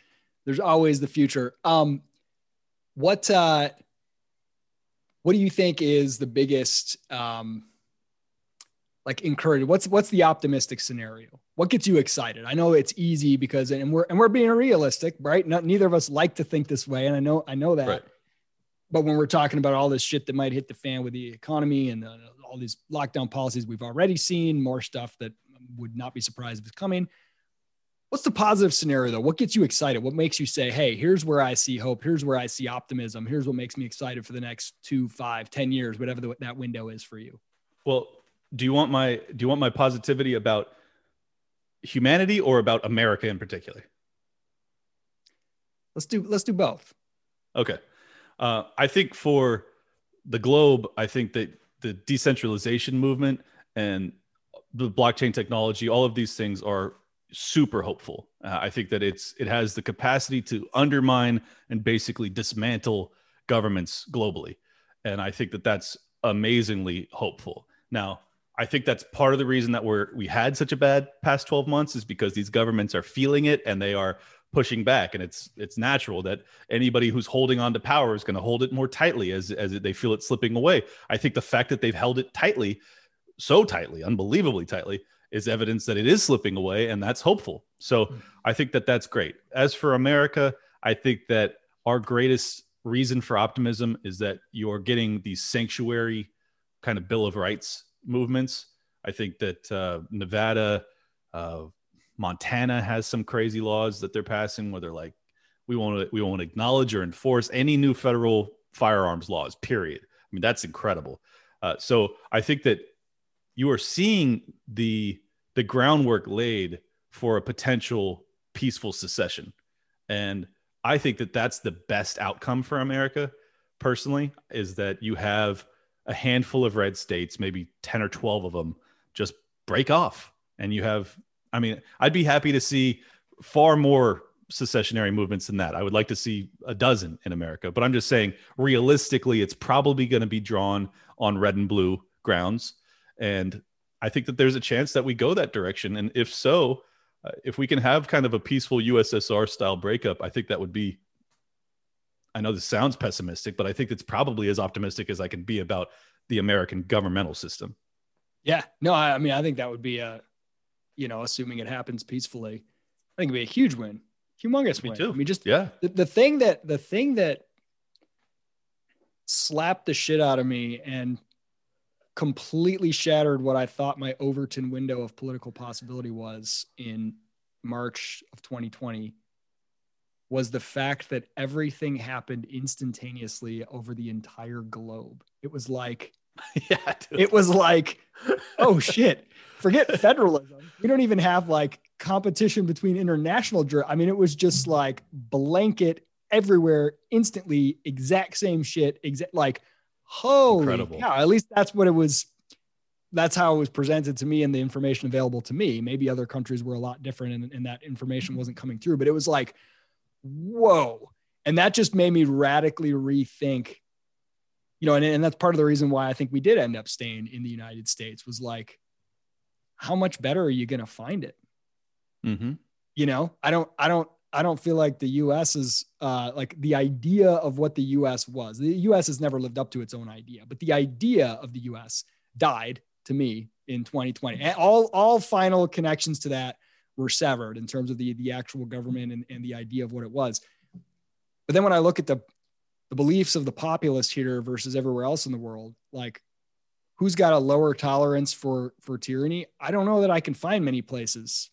there's always the future. Um, what uh, what do you think is the biggest um like encourage what's what's the optimistic scenario? What gets you excited? I know it's easy because and we're and we're being realistic right? Not, neither of us like to think this way and i know i know that. Right. but when we're talking about all this shit that might hit the fan with the economy and the, all these lockdown policies we've already seen more stuff that would not be surprised if it's coming what's the positive scenario though what gets you excited what makes you say hey here's where i see hope here's where i see optimism here's what makes me excited for the next two five ten years whatever the, that window is for you well do you want my do you want my positivity about humanity or about America in particular? Let's do let's do both. Okay. Uh, I think for the globe, I think that the decentralization movement and the blockchain technology, all of these things are super hopeful. Uh, I think that it's it has the capacity to undermine and basically dismantle governments globally, and I think that that's amazingly hopeful. Now, I think that's part of the reason that we're we had such a bad past 12 months is because these governments are feeling it and they are pushing back and it's it's natural that anybody who's holding on to power is going to hold it more tightly as as they feel it slipping away. I think the fact that they've held it tightly so tightly, unbelievably tightly is evidence that it is slipping away and that's hopeful. So hmm. I think that that's great. As for America, I think that our greatest reason for optimism is that you're getting these sanctuary kind of bill of rights movements. I think that uh, Nevada, uh, Montana has some crazy laws that they're passing where they're like, we won't we won't acknowledge or enforce any new federal firearms laws. Period. I mean, that's incredible. Uh, so I think that you are seeing the the groundwork laid for a potential peaceful secession, and I think that that's the best outcome for America. Personally, is that you have a handful of red states, maybe 10 or 12 of them, just break off. And you have, I mean, I'd be happy to see far more secessionary movements than that. I would like to see a dozen in America, but I'm just saying realistically, it's probably going to be drawn on red and blue grounds. And I think that there's a chance that we go that direction. And if so, uh, if we can have kind of a peaceful USSR style breakup, I think that would be I know this sounds pessimistic, but I think it's probably as optimistic as I can be about the American governmental system. Yeah, no, I, I mean, I think that would be a, you know, assuming it happens peacefully, I think it'd be a huge win, humongous Me win. Too. I mean, just yeah, the, the thing that the thing that slapped the shit out of me and completely shattered what I thought my Overton window of political possibility was in March of 2020 was the fact that everything happened instantaneously over the entire globe. It was like, yeah, dude. it was like, oh shit, forget federalism. We don't even have like competition between international. Jur- I mean, it was just like blanket everywhere, instantly, exact same shit. Exact like, holy Incredible. cow! At least that's what it was. That's how it was presented to me and the information available to me. Maybe other countries were a lot different and, and that information wasn't coming through, but it was like whoa. And that just made me radically rethink, you know, and, and that's part of the reason why I think we did end up staying in the United States was like, how much better are you going to find it? Mm-hmm. You know, I don't, I don't, I don't feel like the U.S. is uh, like the idea of what the U.S. was. The U.S. has never lived up to its own idea, but the idea of the U.S. died to me in 2020. And all all final connections to that were severed in terms of the the actual government and, and the idea of what it was. But then when I look at the the beliefs of the populace here versus everywhere else in the world, like who's got a lower tolerance for for tyranny? I don't know that I can find many places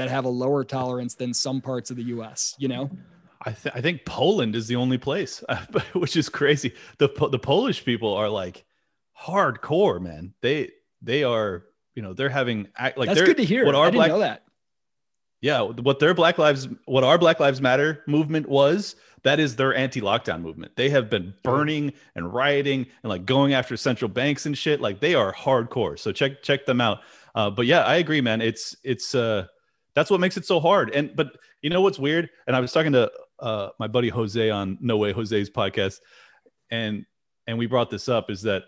that have a lower tolerance than some parts of the U.S. You know. I, th- I think Poland is the only place, which is crazy. The the Polish people are like hardcore, man. They they are you know they're having like that's good to hear. What our I didn't black, know that yeah, what their Black Lives, what our Black Lives Matter movement was, that is their anti-lockdown movement. They have been burning and rioting and like going after central banks and shit. Like they are hardcore. So check check them out. Uh, but yeah, I agree, man. It's it's uh, that's what makes it so hard. And but you know what's weird? And I was talking to uh, my buddy Jose on No Way Jose's podcast, and and we brought this up is that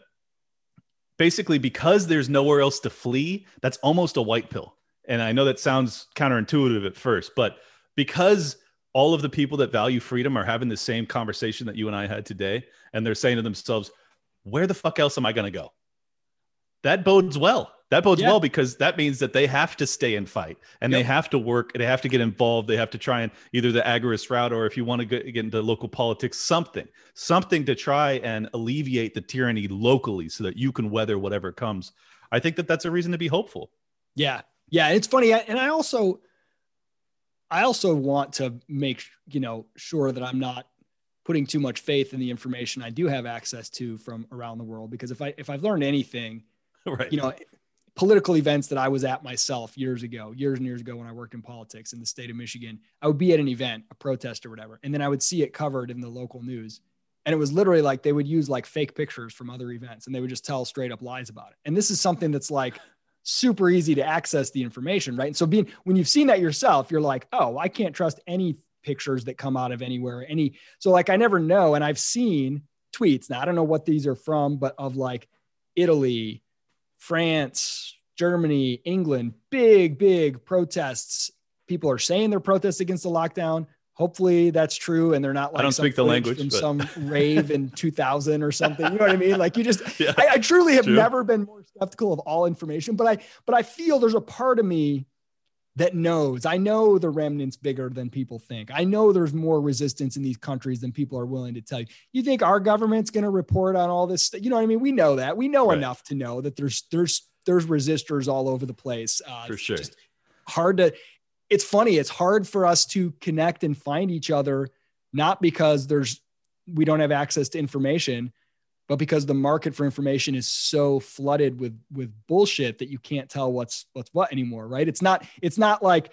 basically because there's nowhere else to flee, that's almost a white pill and I know that sounds counterintuitive at first, but because all of the people that value freedom are having the same conversation that you and I had today, and they're saying to themselves, where the fuck else am I going to go? That bodes well. That bodes yeah. well because that means that they have to stay and fight and yep. they have to work. They have to get involved. They have to try and either the agorist route or if you want to get, get into local politics, something, something to try and alleviate the tyranny locally so that you can weather whatever comes. I think that that's a reason to be hopeful. Yeah, yeah, it's funny, and I also, I also want to make you know sure that I'm not putting too much faith in the information I do have access to from around the world. Because if I if I've learned anything, right. you know, political events that I was at myself years ago, years and years ago when I worked in politics in the state of Michigan, I would be at an event, a protest or whatever, and then I would see it covered in the local news. And it was literally like they would use like fake pictures from other events and they would just tell straight up lies about it. And this is something that's like super easy to access the information, right? And so being when you've seen that yourself, you're like, oh, I can't trust any pictures that come out of anywhere. Any so like I never know. And I've seen tweets. Now I don't know what these are from, but of like Italy, France, Germany, England, big, big protests. People are saying they're protests against the lockdown. Hopefully that's true, and they're not like I don't speak the language from but... some rave in 2000 or something. You know what I mean? Like you just, yeah, I, I, truly have true. never been more skeptical of all information. But I, but I feel there's a part of me that knows. I know the remnant's bigger than people think. I know there's more resistance in these countries than people are willing to tell you. You think our government's going to report on all this? You know what I mean? We know that. We know right. enough to know that there's there's there's resistors all over the place. Uh, For sure. hard to it's funny. It's hard for us to connect and find each other, not because there's we don't have access to information, but because the market for information is so flooded with with bullshit that you can't tell what's what's what anymore. Right? It's not it's not like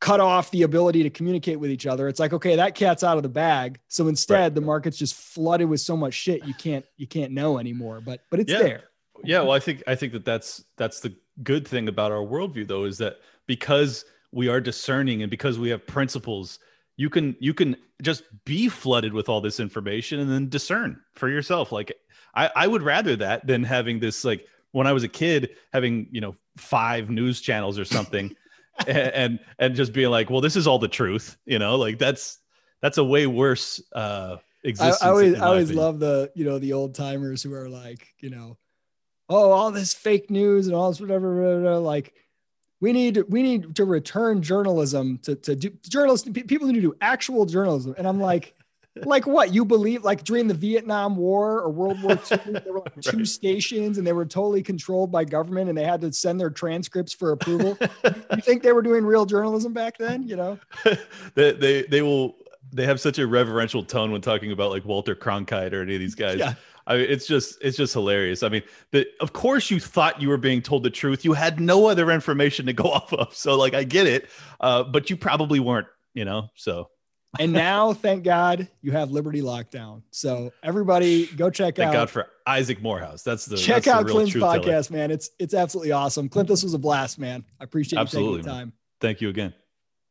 cut off the ability to communicate with each other. It's like, okay, that cat's out of the bag. So instead, right. the market's just flooded with so much shit you can't you can't know anymore. But but it's yeah. there. Yeah, well, I think I think that that's that's the good thing about our worldview, though, is that because we are discerning and because we have principles you can you can just be flooded with all this information and then discern for yourself like i i would rather that than having this like when i was a kid having you know five news channels or something and, and just being like well this is all the truth you know like that's that's a way worse uh existence i, I always i always opinion. love the you know the old timers who are like you know oh all this fake news and all this whatever, whatever like we need we need to return journalism to to do journalists people need to do actual journalism. And i'm like like what? You believe like during the vietnam war or world war ii there were like two stations and they were totally controlled by government and they had to send their transcripts for approval? You think they were doing real journalism back then you know? They, they they will they have such a reverential tone when talking about like walter cronkite or any of these guys. Yeah. I mean, it's just it's just hilarious. I mean, the, of course you thought you were being told the truth. You had no other information to go off of. So like I get it, uh, but you probably weren't. You know, so. and now, thank God, you have Liberty Lockdown. So everybody, go check thank out. Thank God for Isaac Morehouse. That's the check that's out the Clint's podcast, teller. man. It's it's absolutely awesome. Clint, this was a blast, man. I appreciate you absolutely, taking the time. Man. Thank you again.